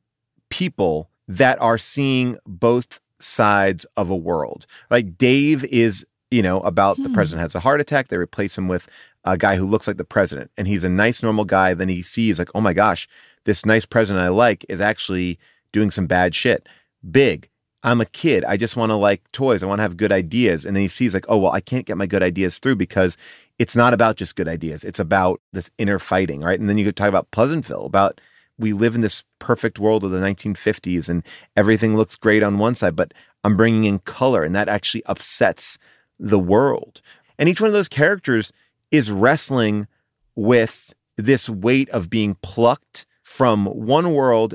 Speaker 2: people that are seeing both sides of a world. Like Dave is, you know, about hmm. the president has a heart attack. They replace him with a guy who looks like the president and he's a nice, normal guy. Then he sees, like, oh my gosh, this nice president I like is actually doing some bad shit. Big. I'm a kid. I just want to like toys. I want to have good ideas. And then he sees, like, oh, well, I can't get my good ideas through because it's not about just good ideas. It's about this inner fighting, right? And then you could talk about Pleasantville, about we live in this perfect world of the 1950s and everything looks great on one side, but I'm bringing in color and that actually upsets the world. And each one of those characters is wrestling with this weight of being plucked from one world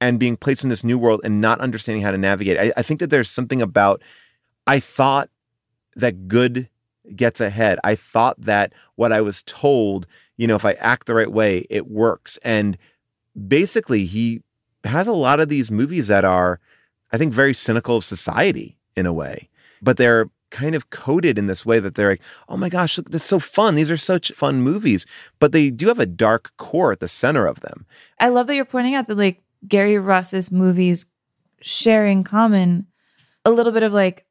Speaker 2: and being placed in this new world and not understanding how to navigate. I, I think that there's something about, I thought that good gets ahead. I thought that what I was told, you know, if I act the right way, it works. And basically, he has a lot of these movies that are, I think, very cynical of society in a way, but they're kind of coded in this way that they're like, oh my gosh, look, this is so fun. These are such fun movies, but they do have a dark core at the center of them.
Speaker 1: I love that you're pointing out that like Gary Ross's movies share in common a little bit of like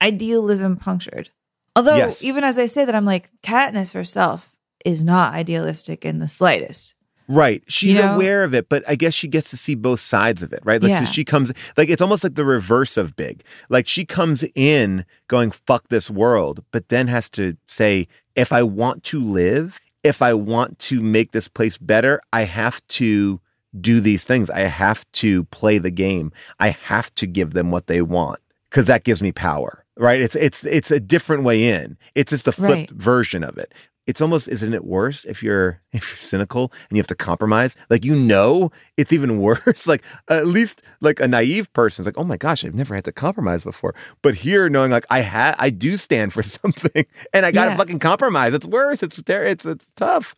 Speaker 1: idealism punctured. Although, yes. even as I say that, I'm like, Katniss herself is not idealistic in the slightest.
Speaker 2: Right. She's you know? aware of it, but I guess she gets to see both sides of it, right? Like, yeah. so she comes, like, it's almost like the reverse of big. Like, she comes in going, fuck this world, but then has to say, if I want to live, if I want to make this place better, I have to do these things. I have to play the game. I have to give them what they want because that gives me power right? It's it's it's a different way in. It's just a flipped right. version of it. It's almost isn't it worse if you're if you're cynical and you have to compromise? Like you know it's even worse. Like at least like a naive person's like oh my gosh i've never had to compromise before. But here knowing like i had i do stand for something and i gotta yeah. fucking compromise. It's worse. It's it's it's tough.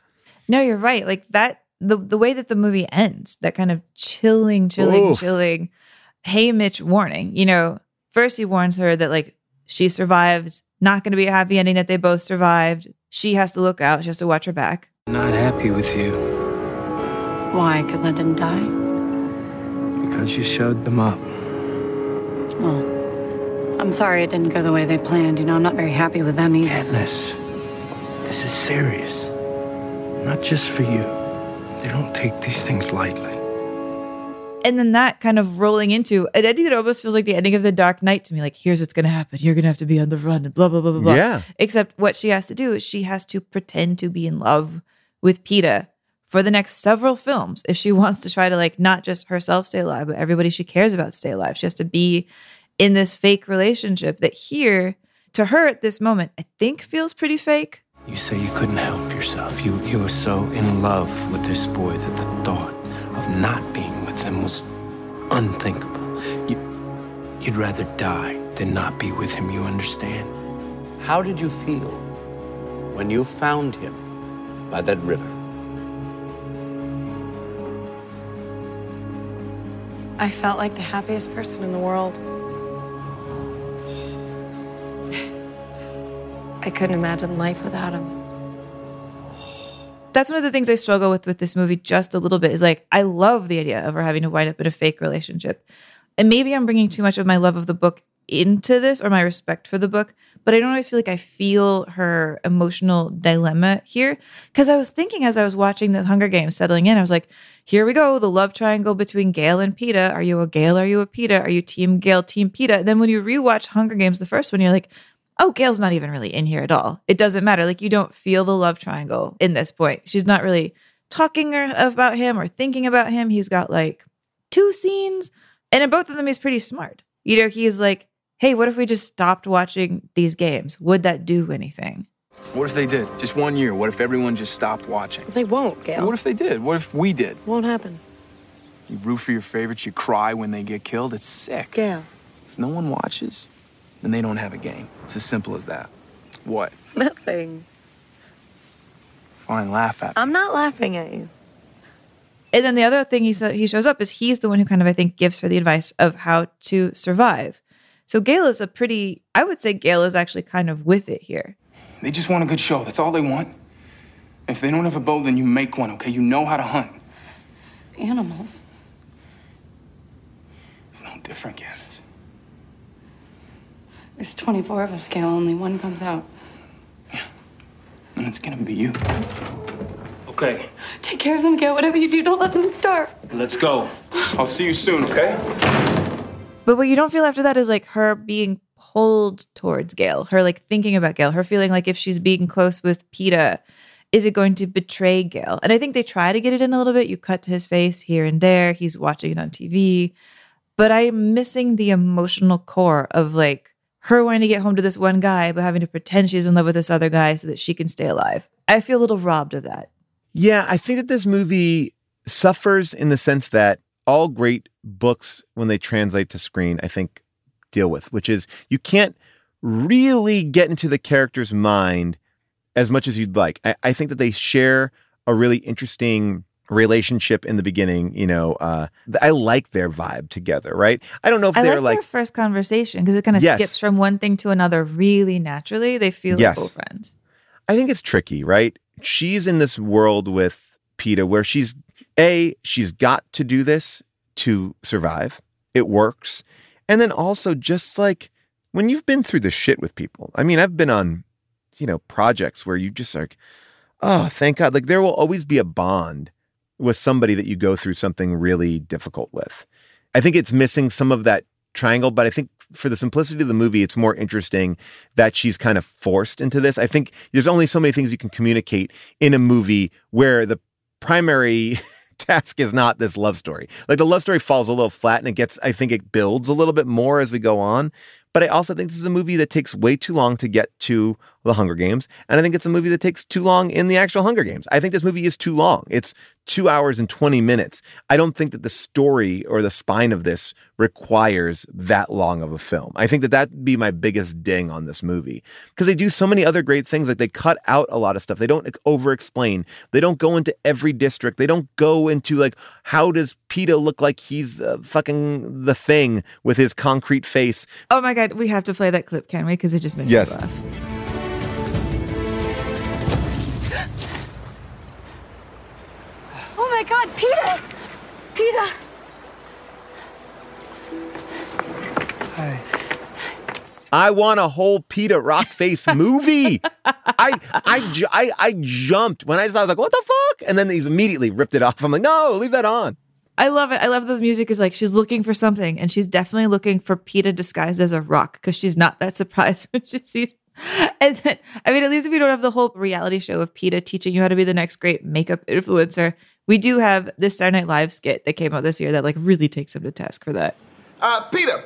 Speaker 1: No you're right. Like that the the way that the movie ends that kind of chilling chilling Oof. chilling Haymitch warning you know first he warns her that like she survived not going to be a happy ending that they both survived she has to look out. She has to watch her back.
Speaker 12: Not happy with you.
Speaker 6: Why? Because I didn't die?
Speaker 12: Because you showed them up.
Speaker 6: Well, I'm sorry it didn't go the way they planned. You know, I'm not very happy with them either.
Speaker 12: Katniss, this is serious. Not just for you. They don't take these things lightly
Speaker 1: and then that kind of rolling into an ending that almost feels like the ending of the Dark Knight to me. Like, here's what's going to happen. You're going to have to be on the run and blah, blah, blah, blah, blah.
Speaker 2: Yeah.
Speaker 1: Except what she has to do is she has to pretend to be in love with Peeta for the next several films if she wants to try to, like, not just herself stay alive, but everybody she cares about stay alive. She has to be in this fake relationship that here, to her at this moment, I think feels pretty fake.
Speaker 12: You say you couldn't help yourself. You, you were so in love with this boy that the thought of not being them was unthinkable. You, you'd rather die than not be with him, you understand?
Speaker 8: How did you feel when you found him by that river?
Speaker 10: I felt like the happiest person in the world. I couldn't imagine life without him.
Speaker 1: That's one of the things I struggle with with this movie just a little bit is like, I love the idea of her having to wind up in a fake relationship. And maybe I'm bringing too much of my love of the book into this or my respect for the book, but I don't always feel like I feel her emotional dilemma here. Because I was thinking as I was watching the Hunger Games settling in, I was like, here we go, the love triangle between Gale and Peeta. Are you a Gale? Are you a Peeta? Are you Team Gale, Team Peeta? And then when you rewatch Hunger Games, the first one, you're like, oh, Gale's not even really in here at all. It doesn't matter. Like you don't feel the love triangle in this point. She's not really talking or, about him or thinking about him. He's got like two scenes, and in both of them, he's pretty smart. You know, he's like, hey, what if we just stopped watching these games? Would that do anything?
Speaker 15: What if they did? Just one year. What if everyone just stopped watching?
Speaker 10: They won't, Gale.
Speaker 15: What if they did? What if we did?
Speaker 10: Won't happen.
Speaker 15: You root for your favorites, you cry when they get killed. It's sick.
Speaker 10: Gale.
Speaker 15: If no one watches, then they don't have a game. It's as simple as that. What?
Speaker 10: Nothing.
Speaker 15: Fine, laugh at me.
Speaker 10: I'm not laughing at you.
Speaker 1: And then the other thing he sa- he shows up is he's the one who kind of I think gives her the advice of how to survive. So Gale is a pretty I would say Gale is actually kind of with it here.
Speaker 15: They just want a good show. That's all they want. If they don't have a bow, then you make one, okay? You know how to hunt.
Speaker 6: Animals.
Speaker 15: It's no different, Katniss.
Speaker 6: There's 24 of us, Gale. Only one comes out. Yeah.
Speaker 15: And it's gonna be you. Okay,
Speaker 6: Take care of them, Gale. Whatever you do, don't let them starve.
Speaker 15: let's go. I'll see you soon, okay?
Speaker 1: But what you don't feel after that is like her being pulled towards Gale, her like thinking about Gale, her feeling like if she's being close with Peeta, is it going to betray Gale? And I think they try to get it in a little bit. You cut to his face here and there. He's watching it on TV. But I'm missing the emotional core of like her wanting to get home to this one guy, but having to pretend she's in love with this other guy so that she can stay alive. I feel a little robbed of that.
Speaker 2: Yeah, I think that this movie suffers in the sense that all great books, when they translate to screen, I think deal with, which is you can't really get into the character's mind as much as you'd like. I, I think that they share a really interesting relationship in the beginning. You know, uh, I like their vibe together, right? I don't know if
Speaker 1: I
Speaker 2: they're
Speaker 1: like,
Speaker 2: like,
Speaker 1: their first conversation because it kind of
Speaker 2: Yes.
Speaker 1: skips from one thing to another really naturally. They feel
Speaker 2: Yes.
Speaker 1: like friends.
Speaker 2: I think it's tricky, right? She's in this world with Peeta where she's A, she's got to do this to survive. It works. And then also just like when you've been through the shit with people. I mean, I've been on, you know, projects where you just like, oh, thank God. Like there will always be a bond with somebody that you go through something really difficult with. I think it's missing some of that triangle, but I think for the simplicity of the movie, it's more interesting that she's kind of forced into this. I think there's only so many things you can communicate in a movie where the primary task is not this love story. Like the love story falls a little flat and it gets, I think it builds a little bit more as we go on. But I also think this is a movie that takes way too long to get to the Hunger Games. And I think it's a movie that takes too long in the actual Hunger Games. I think this movie is too long. It's two hours and 20 minutes. I don't think that the story or the spine of this requires that long of a film. I think that that'd be my biggest ding on this movie because they do so many other great things. Like they cut out a lot of stuff. They don't over explain. They don't go into every district. They don't go into like, how does Peeta look like he's uh, fucking the thing with his concrete face?
Speaker 1: Oh my God, we have to play that clip, can we? Because it just makes
Speaker 2: Yes.
Speaker 1: me laugh.
Speaker 4: Oh my god, Peeta! Peeta! Hi.
Speaker 2: I want a whole Peeta Rockface movie. I, I, ju- I, I jumped when I saw. I was like, "What the fuck?" And then he's immediately ripped it off. I'm like, "No, leave that on."
Speaker 1: I love it. I love that the music is like she's looking for something, and she's definitely looking for Peeta disguised as a rock because she's not that surprised when she sees. And then, I mean, at least if you don't have the whole reality show of Peeta teaching you how to be the next great makeup influencer, we do have this Saturday Night Live skit that came out this year that like really takes him to task for that.
Speaker 16: Uh, Peeta,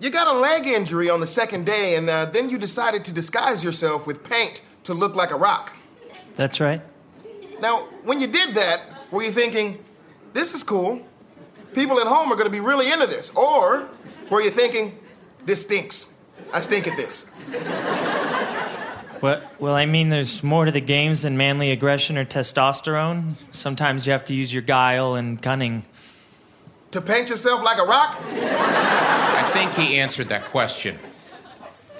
Speaker 16: you got a leg injury on the second day, and uh, then you decided to disguise yourself with paint to look like a rock.
Speaker 17: That's right.
Speaker 16: Now, when you did that, were you thinking, this is cool? People at home are going to be really into this. Or were you thinking, this stinks? I stink at this.
Speaker 17: Well, well, I mean, there's more to the games than manly aggression or testosterone. Sometimes you have to use your guile and cunning.
Speaker 16: To paint yourself like a rock?
Speaker 18: I think he answered that question.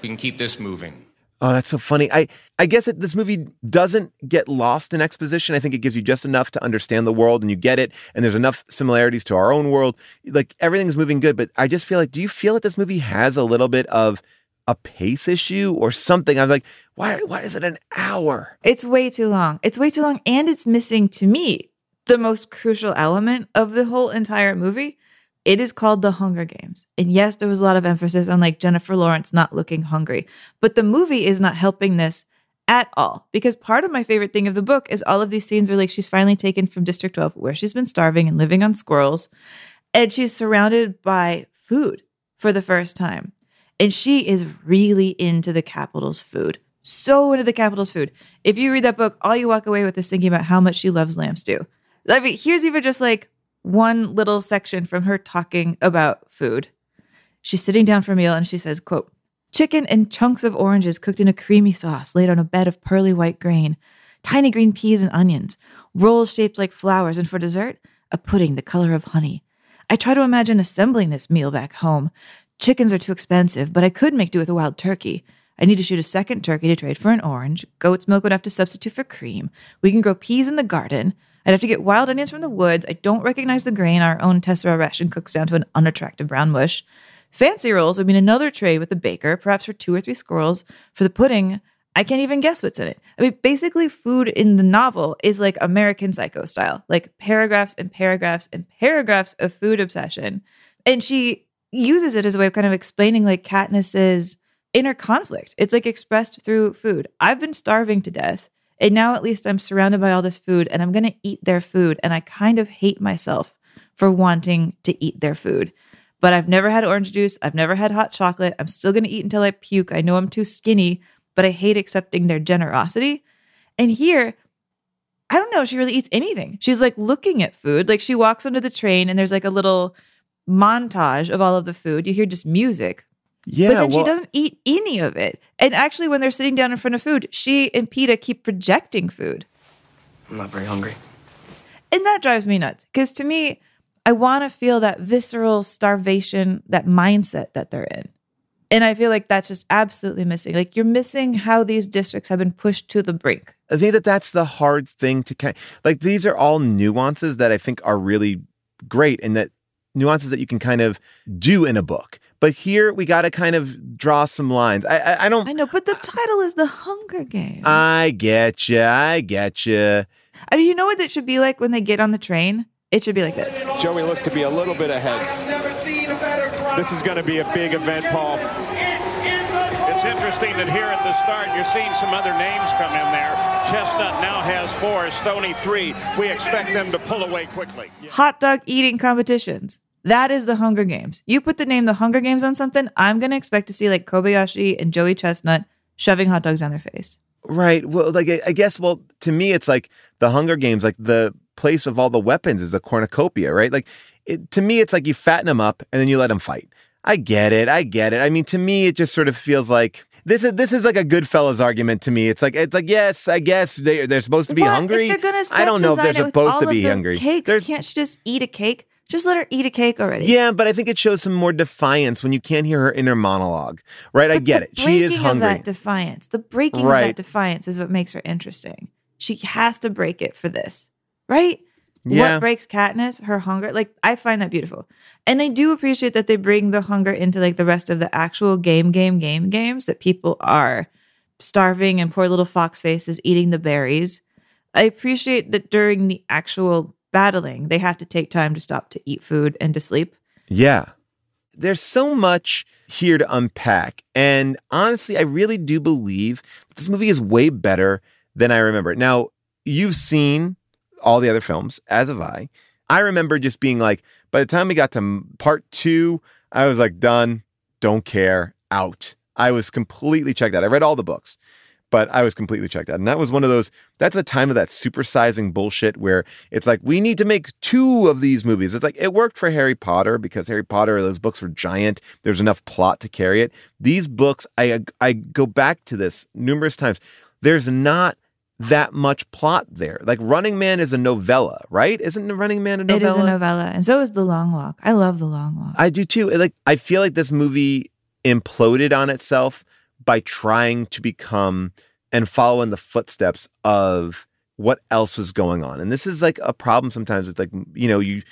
Speaker 18: We can keep this moving.
Speaker 2: Oh, that's so funny. I I guess it, this movie doesn't get lost in exposition. I think it gives you just enough to understand the world and you get it. And there's enough similarities to our own world. Like everything's moving good, but I just feel like, do you feel that this movie has a little bit of a pace issue or something? I was like, why why is it an hour?
Speaker 1: It's way too long. It's way too long. And it's missing to me the most crucial element of the whole entire movie. It is called The Hunger Games. And yes, there was a lot of emphasis on like Jennifer Lawrence not looking hungry, but the movie is not helping this at all. Because part of my favorite thing of the book is all of these scenes where like she's finally taken from District 12, where she's been starving and living on squirrels, and she's surrounded by food for the first time. And she is really into the Capitol's food. So into the Capitol's food. If you read that book, all you walk away with is thinking about how much she loves lamb stew. I mean, here's even just like one little section from her talking about food. She's sitting down for a meal and she says, quote, chicken and chunks of oranges cooked in a creamy sauce laid on a bed of pearly white grain, tiny green peas and onions, rolls shaped like flowers, and for dessert, a pudding the color of honey. I try to imagine assembling this meal back home. Chickens are too expensive, but I could make do with a wild turkey. I need to shoot a second turkey to trade for an orange. Goat's milk would have to substitute for cream. We can grow peas in the garden. I'd have to get wild onions from the woods. I don't recognize the grain. Our own Tessera ration cooks down to an unattractive brown mush. Fancy rolls would mean another trade with the baker, perhaps for two or three squirrels. For the pudding, I can't even guess what's in it. I mean, basically, food in the novel is like American Psycho style, like paragraphs and paragraphs and paragraphs of food obsession. And she uses it as a way of kind of explaining like Katniss's inner conflict. It's like expressed through food. I've been starving to death. And now at least I'm surrounded by all this food and I'm going to eat their food. And I kind of hate myself for wanting to eat their food. But I've never had orange juice. I've never had hot chocolate. I'm still going to eat until I puke. I know I'm too skinny, but I hate accepting their generosity. And here, I don't know, she really eats anything. She's like looking at food. Like she walks under the train and there's like a little montage of all of the food. You hear just music.
Speaker 2: Yeah.
Speaker 1: But then
Speaker 2: well,
Speaker 1: she doesn't eat any of it. And actually, when they're sitting down in front of food, she and Peeta keep projecting food.
Speaker 19: I'm not very hungry.
Speaker 1: And that drives me nuts. Because to me, I want to feel that visceral starvation, that mindset that they're in. And I feel like that's just absolutely missing. Like you're missing how these districts have been pushed to the brink.
Speaker 2: I think that that's the hard thing to kind like these are all nuances that I think are really great and that nuances that you can kind of do in a book. But here we got to kind of draw some lines. I, I, I don't.
Speaker 1: I know, but the title is The Hunger Games.
Speaker 2: I get you. I get you.
Speaker 1: I mean, you know what it should be like when they get on the train? It should be like this.
Speaker 20: Joey looks to be a little bit ahead. This is going to be a big event, Paul.
Speaker 21: It's interesting that here at the start, you're seeing some other names come in there. Chestnut now has four, Stonie three. We expect them to pull away quickly.
Speaker 1: Hot dog eating competitions. That is the Hunger Games. You put the name The Hunger Games on something, I'm going to expect to see like Kobayashi and Joey Chestnut shoving hot dogs down their face.
Speaker 2: Right. Well, like I guess. Well, to me, it's like the Hunger Games. Like the place of all the weapons is a cornucopia, right? Like it, to me, it's like you fatten them up and then you let them fight. I get it. I get it. I mean, to me, it just sort of feels like this is this is like a Goodfellas argument to me. It's like it's like yes, I guess they they're supposed to be
Speaker 1: What?
Speaker 2: hungry.
Speaker 1: If they're gonna
Speaker 2: I don't know if they're
Speaker 1: design it with
Speaker 2: supposed to be hungry.
Speaker 1: Cakes.
Speaker 2: There's-
Speaker 1: Can't she just eat a cake? Just let her eat a cake already.
Speaker 2: yeah, but I think it shows some more defiance when you can't hear her inner monologue. Right? I get it. She is hungry.
Speaker 1: Of that defiance. The breaking of that defiance is what makes her interesting. She has to break it for this, right?
Speaker 2: Yeah.
Speaker 1: What breaks Katniss? Her hunger. Like I find that beautiful, and I do appreciate that they bring the hunger into like the rest of the actual game, game, game games that people are starving and poor little fox faces eating the berries. I appreciate that during the actual battling, they have to take time to stop to eat food and to sleep.
Speaker 2: Yeah. There's so much here to unpack. And honestly, I really do believe this movie is way better than I remember. Now, you've seen all the other films, as have I. I remember just being like, by the time we got to part two, I was like, done, don't care, out. I was completely checked out. I read all the books. But I was completely checked out. And that was one of those, that's a time of that supersizing bullshit where it's like, we need to make two of these movies. It's like, it worked for Harry Potter because Harry Potter, those books were giant. There's enough plot to carry it. These books, I, I go back to this numerous times. There's not that much plot there. Like Running Man is a novella, right? Isn't Running Man a novella?
Speaker 1: It is a novella, and so is The Long Walk. I love The Long Walk.
Speaker 2: I do too. Like I feel like this movie imploded on itself by trying to become and follow in the footsteps of what else was going on. And this is like a problem sometimes with like you know you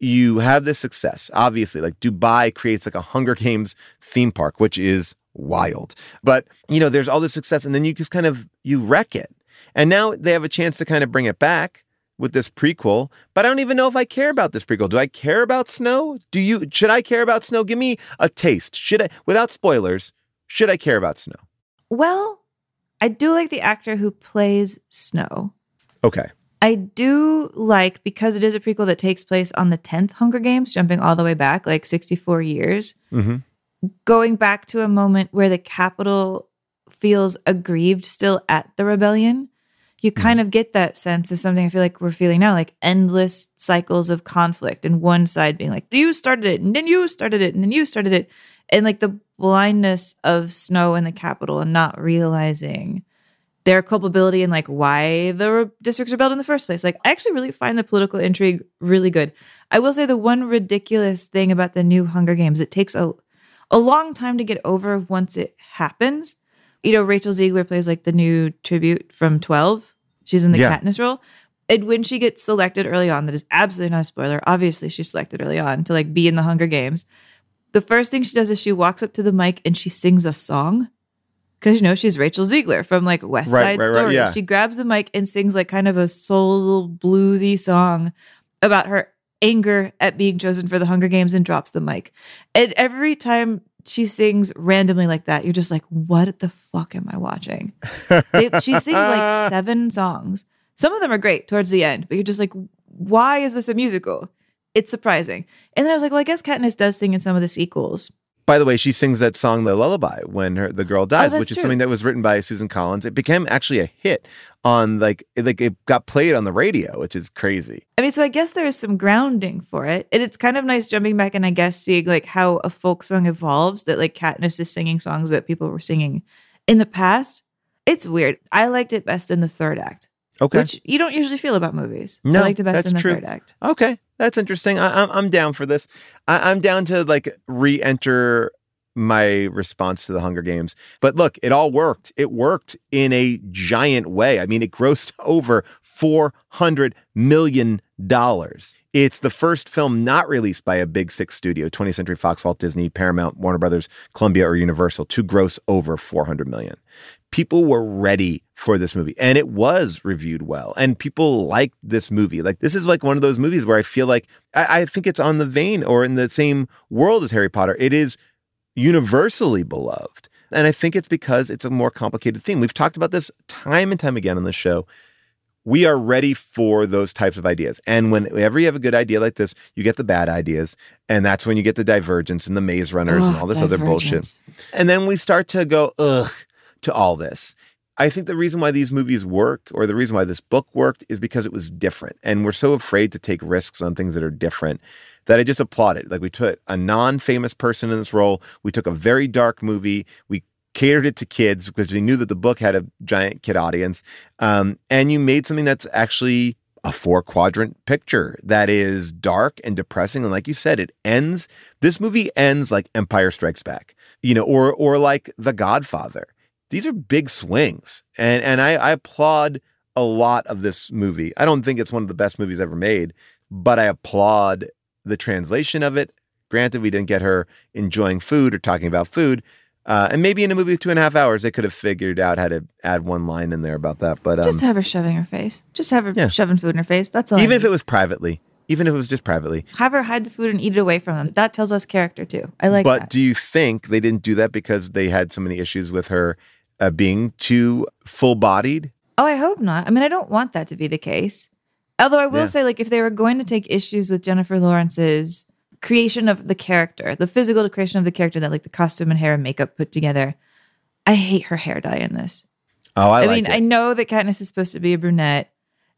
Speaker 2: you have this success obviously like Dubai creates like a Hunger Games theme park which is wild. But you know there's all this success and then you just kind of you wreck it. And now they have a chance to kind of bring it back with this prequel, but I don't even know if I care about this prequel. Do I care about Snow? Do you should I care about Snow? Give me a taste. Should I without spoilers, should I care about Snow?
Speaker 1: Well, I do like the actor who plays Snow.
Speaker 2: Okay.
Speaker 1: I do like because it is a prequel that takes place on the 10th Hunger Games, jumping all the way back like 64 years,
Speaker 2: Mm-hmm.
Speaker 1: going back to a moment where the Capitol feels aggrieved still at the rebellion. You kind of get that sense of something I feel like we're feeling now, like endless cycles of conflict, and one side being like, You started it, and then you started it, and then you started it. And like the blindness of Snow in the Capitol and not realizing their culpability and like why the re- districts rebelled in the first place. Like, I actually really find the political intrigue really good. I will say the one ridiculous thing about the new Hunger Games, it takes a a long time to get over once it happens. You know, Rachel Zegler plays like the new tribute from 12. She's in the
Speaker 2: Yeah.
Speaker 1: Katniss role. And when she gets selected early on, that is absolutely not a spoiler. Obviously, she's selected early on to like be in the Hunger Games. The first thing she does is she walks up to the mic and she sings a song. Cause you know, she's Rachel Zegler from like West Side
Speaker 2: right, right,
Speaker 1: Story.
Speaker 2: yeah.
Speaker 1: She grabs the mic and sings like kind of a soul bluesy song about her anger at being chosen for the Hunger Games and drops the mic. And every time she sings randomly like that, you're just like, what the fuck am I watching? They- she sings like seven songs. Some of them are great towards the end, but you're just like, why is this a musical? It's surprising. And then I was like, well, I guess Katniss does sing in some of the sequels.
Speaker 2: By the way, she sings that song "The Lullaby" when her the girl dies,
Speaker 1: Oh,
Speaker 2: which is
Speaker 1: true.
Speaker 2: something that was written by Susan Collins. It became actually a hit on like it, like it got played on the radio, which is crazy.
Speaker 1: I mean, so I guess there is some grounding for it. And it's kind of nice jumping back and I guess seeing like how a folk song evolves that like Katniss is singing songs that people were singing in the past. It's weird. I liked it best in the third act.
Speaker 2: Okay.
Speaker 1: Which you don't usually feel about movies.
Speaker 2: No,
Speaker 1: I liked it best in the
Speaker 2: true.
Speaker 1: third act.
Speaker 2: Okay, that's interesting. I, I'm I'm down for this. I, I'm down to like re-enter my response to the Hunger Games. But look, it all worked. It worked in a giant way. I mean, it grossed over four hundred million dollars. It's the first film not released by a big six studio, 20th Century Fox, Walt Disney, Paramount, Warner Brothers, Columbia, or Universal, to gross over 400 million. People were ready for this movie and it was reviewed well and people liked this movie. Like this is like one of those movies where I feel like I, I think it's on the vein or in the same world as Harry Potter. It is universally beloved. And I think it's because it's a more complicated theme. We've talked about this time and time again on the show. We are ready for those types of ideas. And whenever you have a good idea like this, you get the bad ideas. And that's when you get the divergence and the maze runners and all this other bullshit. And then we start to go, ugh, to all this. I think the reason why these movies work, or the reason why this book worked, is because it was different. And we're so afraid to take risks on things that are different that I just applaud it. Like we took a non-famous person in this role. We took a very dark movie. We catered it to kids because they knew that the book had a giant kid audience. Um, and you made something that's actually a four quadrant picture that is dark and depressing. And like you said, it ends, this movie ends like Empire Strikes Back, you know, or, or like The Godfather. These are big swings. And, and I, I applaud a lot of this movie. I don't think it's one of the best movies ever made, but I applaud the translation of it. Granted, we didn't get her enjoying food or talking about food. Uh, and maybe in a movie of two and a half hours, they could have figured out how to add one line in there about that. But um,
Speaker 1: Just have her shoving her face. Just have her
Speaker 2: Yeah.
Speaker 1: shoving food in her face. That's all. I
Speaker 2: even if
Speaker 1: need.
Speaker 2: it was privately, even if it was just privately.
Speaker 1: have her hide the food and eat it away from them. That tells us character too. I like
Speaker 2: but
Speaker 1: that.
Speaker 2: do you think they didn't do that because they had so many issues with her uh, being too full bodied?
Speaker 1: Oh, I hope not. I mean, I don't want that to be the case. Although I will
Speaker 2: Yeah.
Speaker 1: say, like, if they were going to take issues with Jennifer Lawrence's creation of the character, the physical creation of the character, that like the costume and hair and makeup put together, I hate her hair dye in this.
Speaker 2: Oh, I, like
Speaker 1: mean,
Speaker 2: it.
Speaker 1: I know that Katniss is supposed to be a brunette.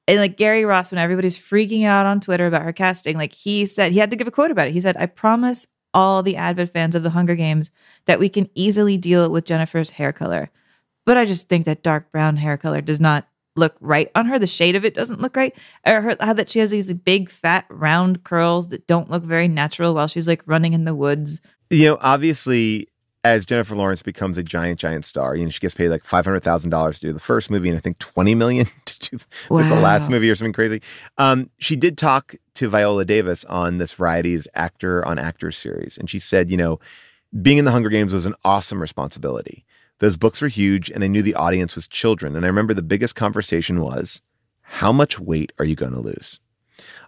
Speaker 1: And like Gary Ross, when everybody's freaking out on Twitter about her casting, like he said, he had to give a quote about it. He said, I promise all the avid fans of the Hunger Games that we can easily deal with Jennifer's hair color. But I just think that dark brown hair color does not look right on her. The shade of it doesn't look right. Or her, how that she has these big, fat, round curls that don't look very natural while she's like running in the woods.
Speaker 2: You know, obviously, as Jennifer Lawrence becomes a giant, giant star, you know, she gets paid like five hundred thousand dollars to do the first movie, and I think twenty million to do like the last movie or something crazy. Um, she did talk to Viola Davis on this Variety's Actor on Actor series, and she said, you know, being in the Hunger Games was an awesome responsibility. Those books were huge, and I knew the audience was children. And I remember the biggest conversation was, how much weight are you going to lose?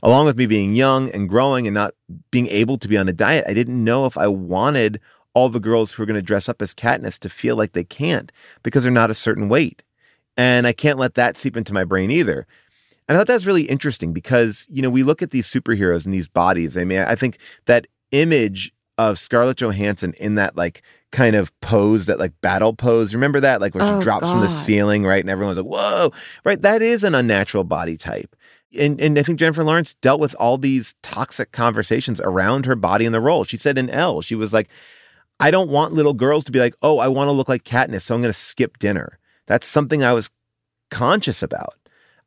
Speaker 2: Along with me being young and growing and not being able to be on a diet, I didn't know if I wanted all the girls who are going to dress up as Katniss to feel like they can't because they're not a certain weight. And I can't let that seep into my brain either. And I thought that was really interesting because, you know, we look at these superheroes and these bodies. I mean, I think that image of Scarlett Johansson in that like kind of pose, that like battle pose. Remember that? Like where she
Speaker 1: Oh,
Speaker 2: drops from the ceiling, right? And everyone's like, whoa, right? That is an unnatural body type. And, and I think Jennifer Lawrence dealt with all these toxic conversations around her body and the role. She said in Elle, she was like, I don't want little girls to be like, oh, I want to look like Katniss, so I'm going to skip dinner. That's something I was conscious about.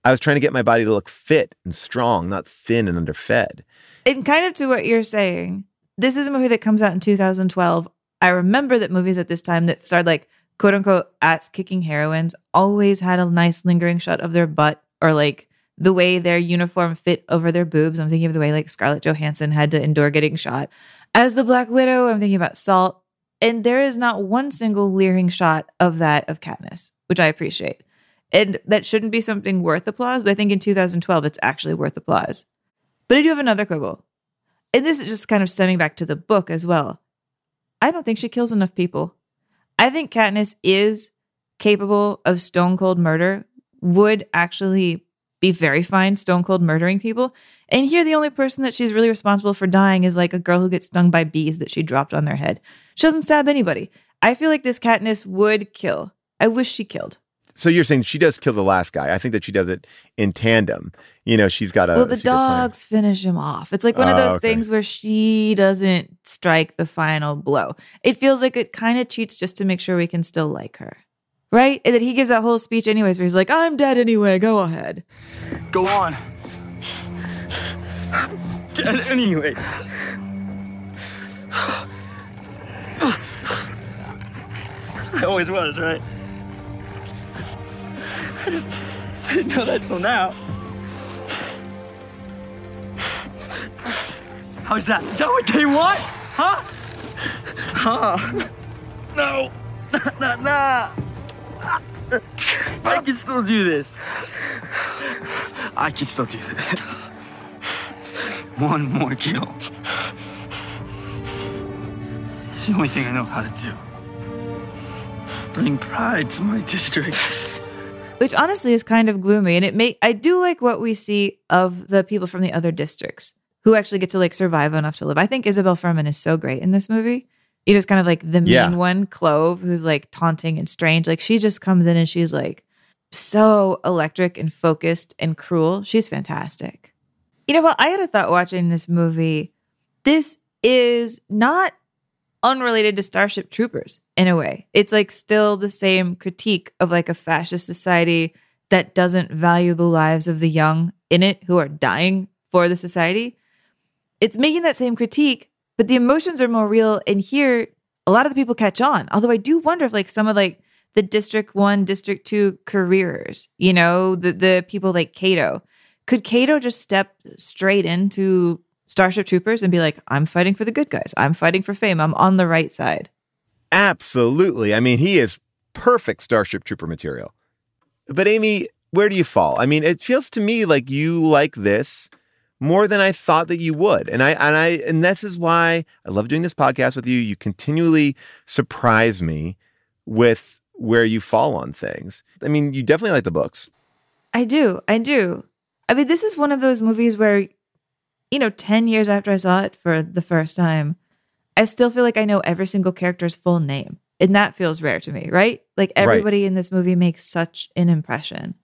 Speaker 2: I was trying to get my body to look fit and strong, not thin and underfed.
Speaker 1: And kind of to what you're saying, this is a movie that comes out in 2012. I remember that movies at this time that started like quote unquote ass kicking heroines always had a nice lingering shot of their butt or like the way their uniform fit over their boobs. I'm thinking of the way like Scarlett Johansson had to endure getting shot. As the Black Widow, I'm thinking about Salt. And there is not one single leering shot of that of Katniss, which I appreciate. And that shouldn't be something worth applause, but I think in 2012 it's actually worth applause. But I do have another quibble. And this is just kind of stemming back to the book as well. I don't think she kills enough people. I think Katniss is capable of stone cold murder, would actually be very fine stone cold murdering people. And here, the only person that she's really responsible for dying is like a girl who gets stung by bees that she dropped on their head. She doesn't stab anybody. I feel like this Katniss would kill. I wish she killed.
Speaker 2: So you're saying she does kill the last guy. I think that she does it in tandem. You know, she's got a
Speaker 1: well, the
Speaker 2: secret plan.
Speaker 1: dogs finish him off. It's like one of
Speaker 2: Oh,
Speaker 1: those
Speaker 2: okay.
Speaker 1: things where she doesn't strike the final blow. It feels like it kind of cheats just to make sure we can still like her. Right? And that he gives that whole speech anyways where he's like, I'm dead anyway, go ahead.
Speaker 19: Go on. Dead anyway. I always was, right? I didn't, I didn't know that till now. Oh, How's that? Is that what they want? Huh? Huh? No. Nah, nah. I can still do this. I can still do this. One more kill. It's the only thing I know how to do. Bring pride to my district.
Speaker 1: Which honestly is kind of gloomy. And it may I do like what we see of the people from the other districts who actually get to like survive enough to live. I think Isabelle Fuhrman is so great in this movie. You know, it's kind of like the mean
Speaker 2: Yeah.
Speaker 1: one, Clove, who's like taunting and strange. Like she just comes in and she's like so electric and focused and cruel. She's fantastic. You know what? I had a thought watching this movie. This is not unrelated to Starship Troopers in a way. It's like still the same critique of like a fascist society that doesn't value the lives of the young in it who are dying for the society. It's making that same critique, but the emotions are more real. And here, a lot of the people catch on. Although I do wonder if like some of like the District One, District Two careers, you know, the the people like Cato, could Cato just step straight into Starship Troopers and be like, I'm fighting for the good guys. I'm fighting for fame. I'm on the right side.
Speaker 2: Absolutely. I mean, he is perfect Starship Trooper material. But Amy, where do you fall? I mean, it feels to me like you like this more than I thought that you would. And I and I and this is why I love doing this podcast with you. You continually surprise me with where you fall on things. I mean, you definitely like the books.
Speaker 1: I do. I do. I mean, this is one of those movies where, you know, 10 years after I saw it for the first time, I still feel like I know every single character's full name. And that feels rare to me, right? Like
Speaker 2: Right.
Speaker 1: everybody in this movie makes such an impression.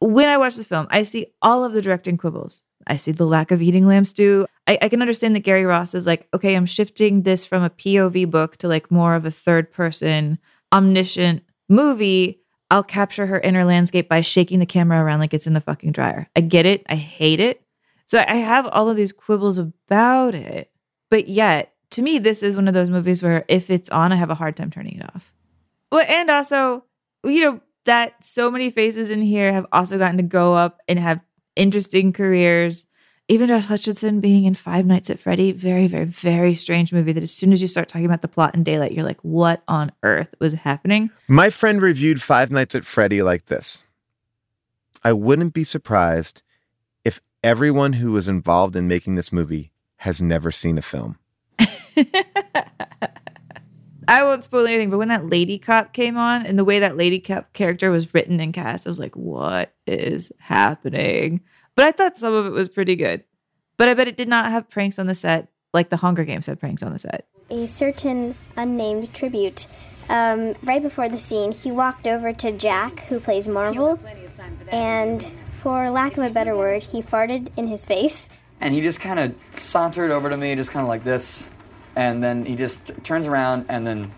Speaker 1: When I watch the film, I see all of the directing quibbles. I see the lack of eating lamb stew. I, I can understand that Gary Ross is like, okay, I'm shifting this from a POV book to like more of a third person, omniscient movie. I'll capture her inner landscape by shaking the camera around like it's in the fucking dryer. I get it. I hate it. So I have all of these quibbles about it. But yet, to me, this is one of those movies where if it's on, I have a hard time turning it off. Well, and also, you know, that so many faces in here have also gotten to go up and have interesting careers. Even Josh Hutcherson being in Five Nights at Freddy, very, very, very strange movie that as soon as you start talking about the plot in daylight, you're like, what on earth was happening?
Speaker 2: My friend reviewed Five Nights at Freddy like this I wouldn't be surprised if everyone who was involved in making this movie has never seen a film.
Speaker 1: I won't spoil anything, but when that lady cop came on and the way that lady cop character was written and cast, I was like, what is happening? But I thought some of it was pretty good. But I bet it did not have pranks on the set like the Hunger Games had pranks on the set.
Speaker 22: a certain unnamed tribute. Um, right before the scene, he walked over to Jack, who plays Marvel, and for lack of a better word, he farted in his face.
Speaker 23: And he just kind of sauntered over to me, just kind of like this. And then he just turns around and then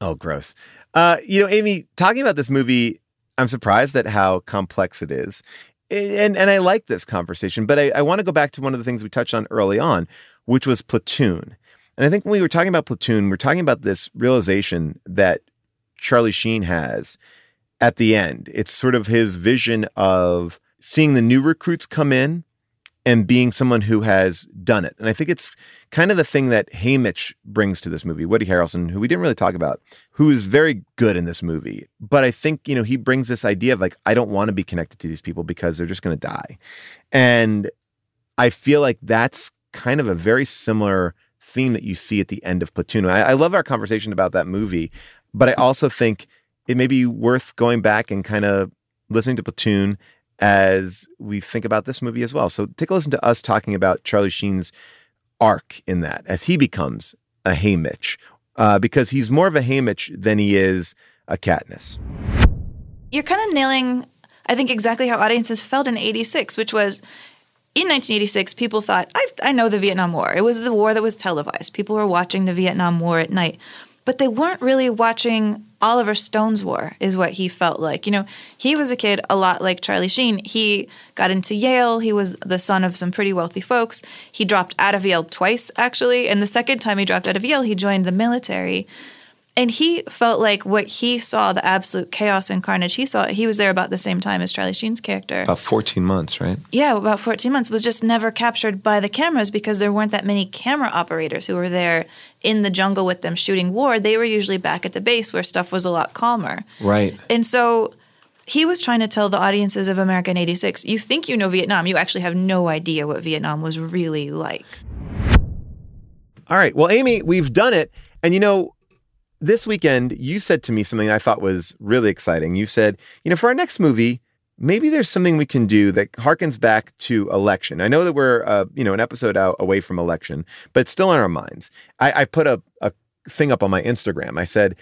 Speaker 2: Oh, gross. Uh, you know, Amy, talking about this movie, I'm surprised at how complex it is. And and I like this conversation, but I, I want to go back to one of the things we touched on early on, which was Platoon. And I think when we were talking about Platoon, we're talking about this realization that Charlie Sheen has at the end. It's sort of his vision of seeing the new recruits come in and being someone who has done it. And I think it's kind of the thing that Haymitch brings to this movie, Woody Harrelson, who we didn't really talk about, who is very good in this movie. But I think, you know, he brings this idea of like, I don't want to be connected to these people because they're just going to die. And I feel like that's kind of a very similar theme that you see at the end of Platoon. I, I love our conversation about that movie, but I also think it may be worth going back and kind of listening to Platoon as we think about this movie as well. So take a listen to us talking about Charlie Sheen's arc in that as he becomes a Haymitch, uh, because he's more of a Haymitch than he is a Katniss.
Speaker 1: You're kind of nailing, I think, exactly how audiences felt in 86, which was in 1986, people thought, I, I know the Vietnam War. It was the war that was televised. People were watching the Vietnam War at night, but they weren't really watching Oliver Stone's war, is what he felt like. You know, he was a kid a lot like Charlie Sheen. He got into Yale. He was the son of some pretty wealthy folks. He dropped out of Yale twice, actually. And the second time he dropped out of Yale, he joined the military. And he felt like what he saw, the absolute chaos and carnage he saw, he was there about the same time as Charlie Sheen's character.
Speaker 2: About 14 months, right?
Speaker 1: Yeah, about 14 months was just never captured by the cameras because there weren't that many camera operators who were there in the jungle with them shooting war. They were usually back at the base where stuff was a lot calmer.
Speaker 2: Right.
Speaker 1: And so he was trying to tell the audiences of America in 86 you think you know Vietnam, you actually have no idea what Vietnam was really like.
Speaker 2: All right. Well, Amy, we've done it. And you know, this weekend, you said to me something I thought was really exciting. You said, you know, for our next movie, maybe there's something we can do that harkens back to election. I know that we're, uh, you know, an episode out away from election, but still on our minds. I, I put a, a thing up on my Instagram. I said,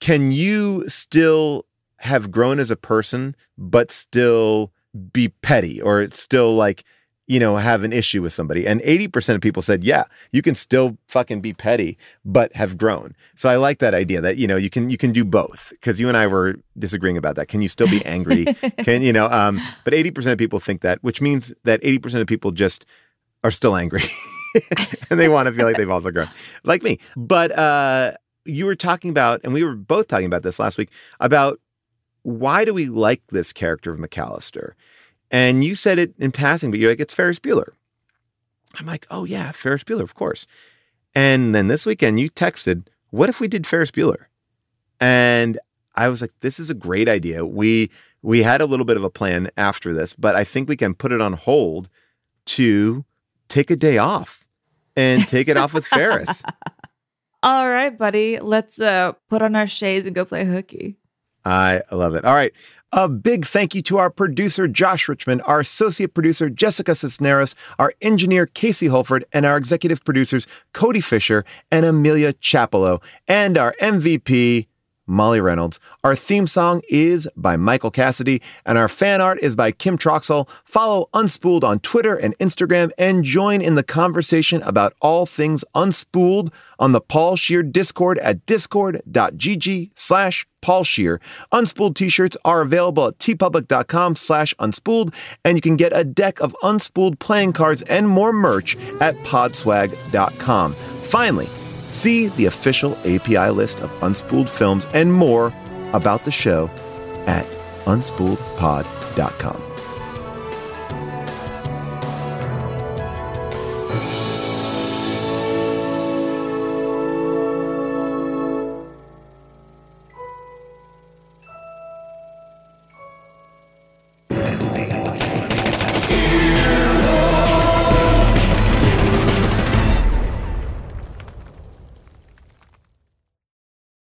Speaker 2: can you still have grown as a person, but still be petty or it's still like, you know, have an issue with somebody. And 80% of people said, yeah, you can still fucking be petty, but have grown. So I like that idea that, you know, you can, you can do both because you and I were disagreeing about that. Can you still be angry? can, you know, um, but 80% of people think that, which means that 80% of people just are still angry and they want to feel like they've also grown like me. But, uh, you were talking about, and we were both talking about this last week about why do we like this character of McAllister? And you said it in passing, but you're like, it's Ferris Bueller. I'm like, oh yeah, Ferris Bueller, of course. And then this weekend you texted, what if we did Ferris Bueller? And I was like, this is a great idea. We we had a little bit of a plan after this, but I think we can put it on hold to take a day off and take it off with Ferris.
Speaker 1: All right, buddy, let's uh, put on our shades and go play hooky.
Speaker 2: I love it. All right. A big thank you to our producer, Josh Richmond, our associate producer, Jessica Cisneros, our engineer, Casey Holford, and our executive producers, Cody Fisher and Amelia Chapello, and our MVP, Molly Reynolds. Our theme song is by Michael Cassidy, and our fan art is by Kim Troxell. Follow Unspooled on Twitter and Instagram, and join in the conversation about all things Unspooled on the Paul Scheer Discord at discord.gg slash Paul Scheer. Unspooled t-shirts are available at teepublic.com slash unspooled, and you can get a deck of Unspooled playing cards and more merch at podswag.com. Finally, See the official AFI list of unspooled films and more about the show at unspooledpod.com.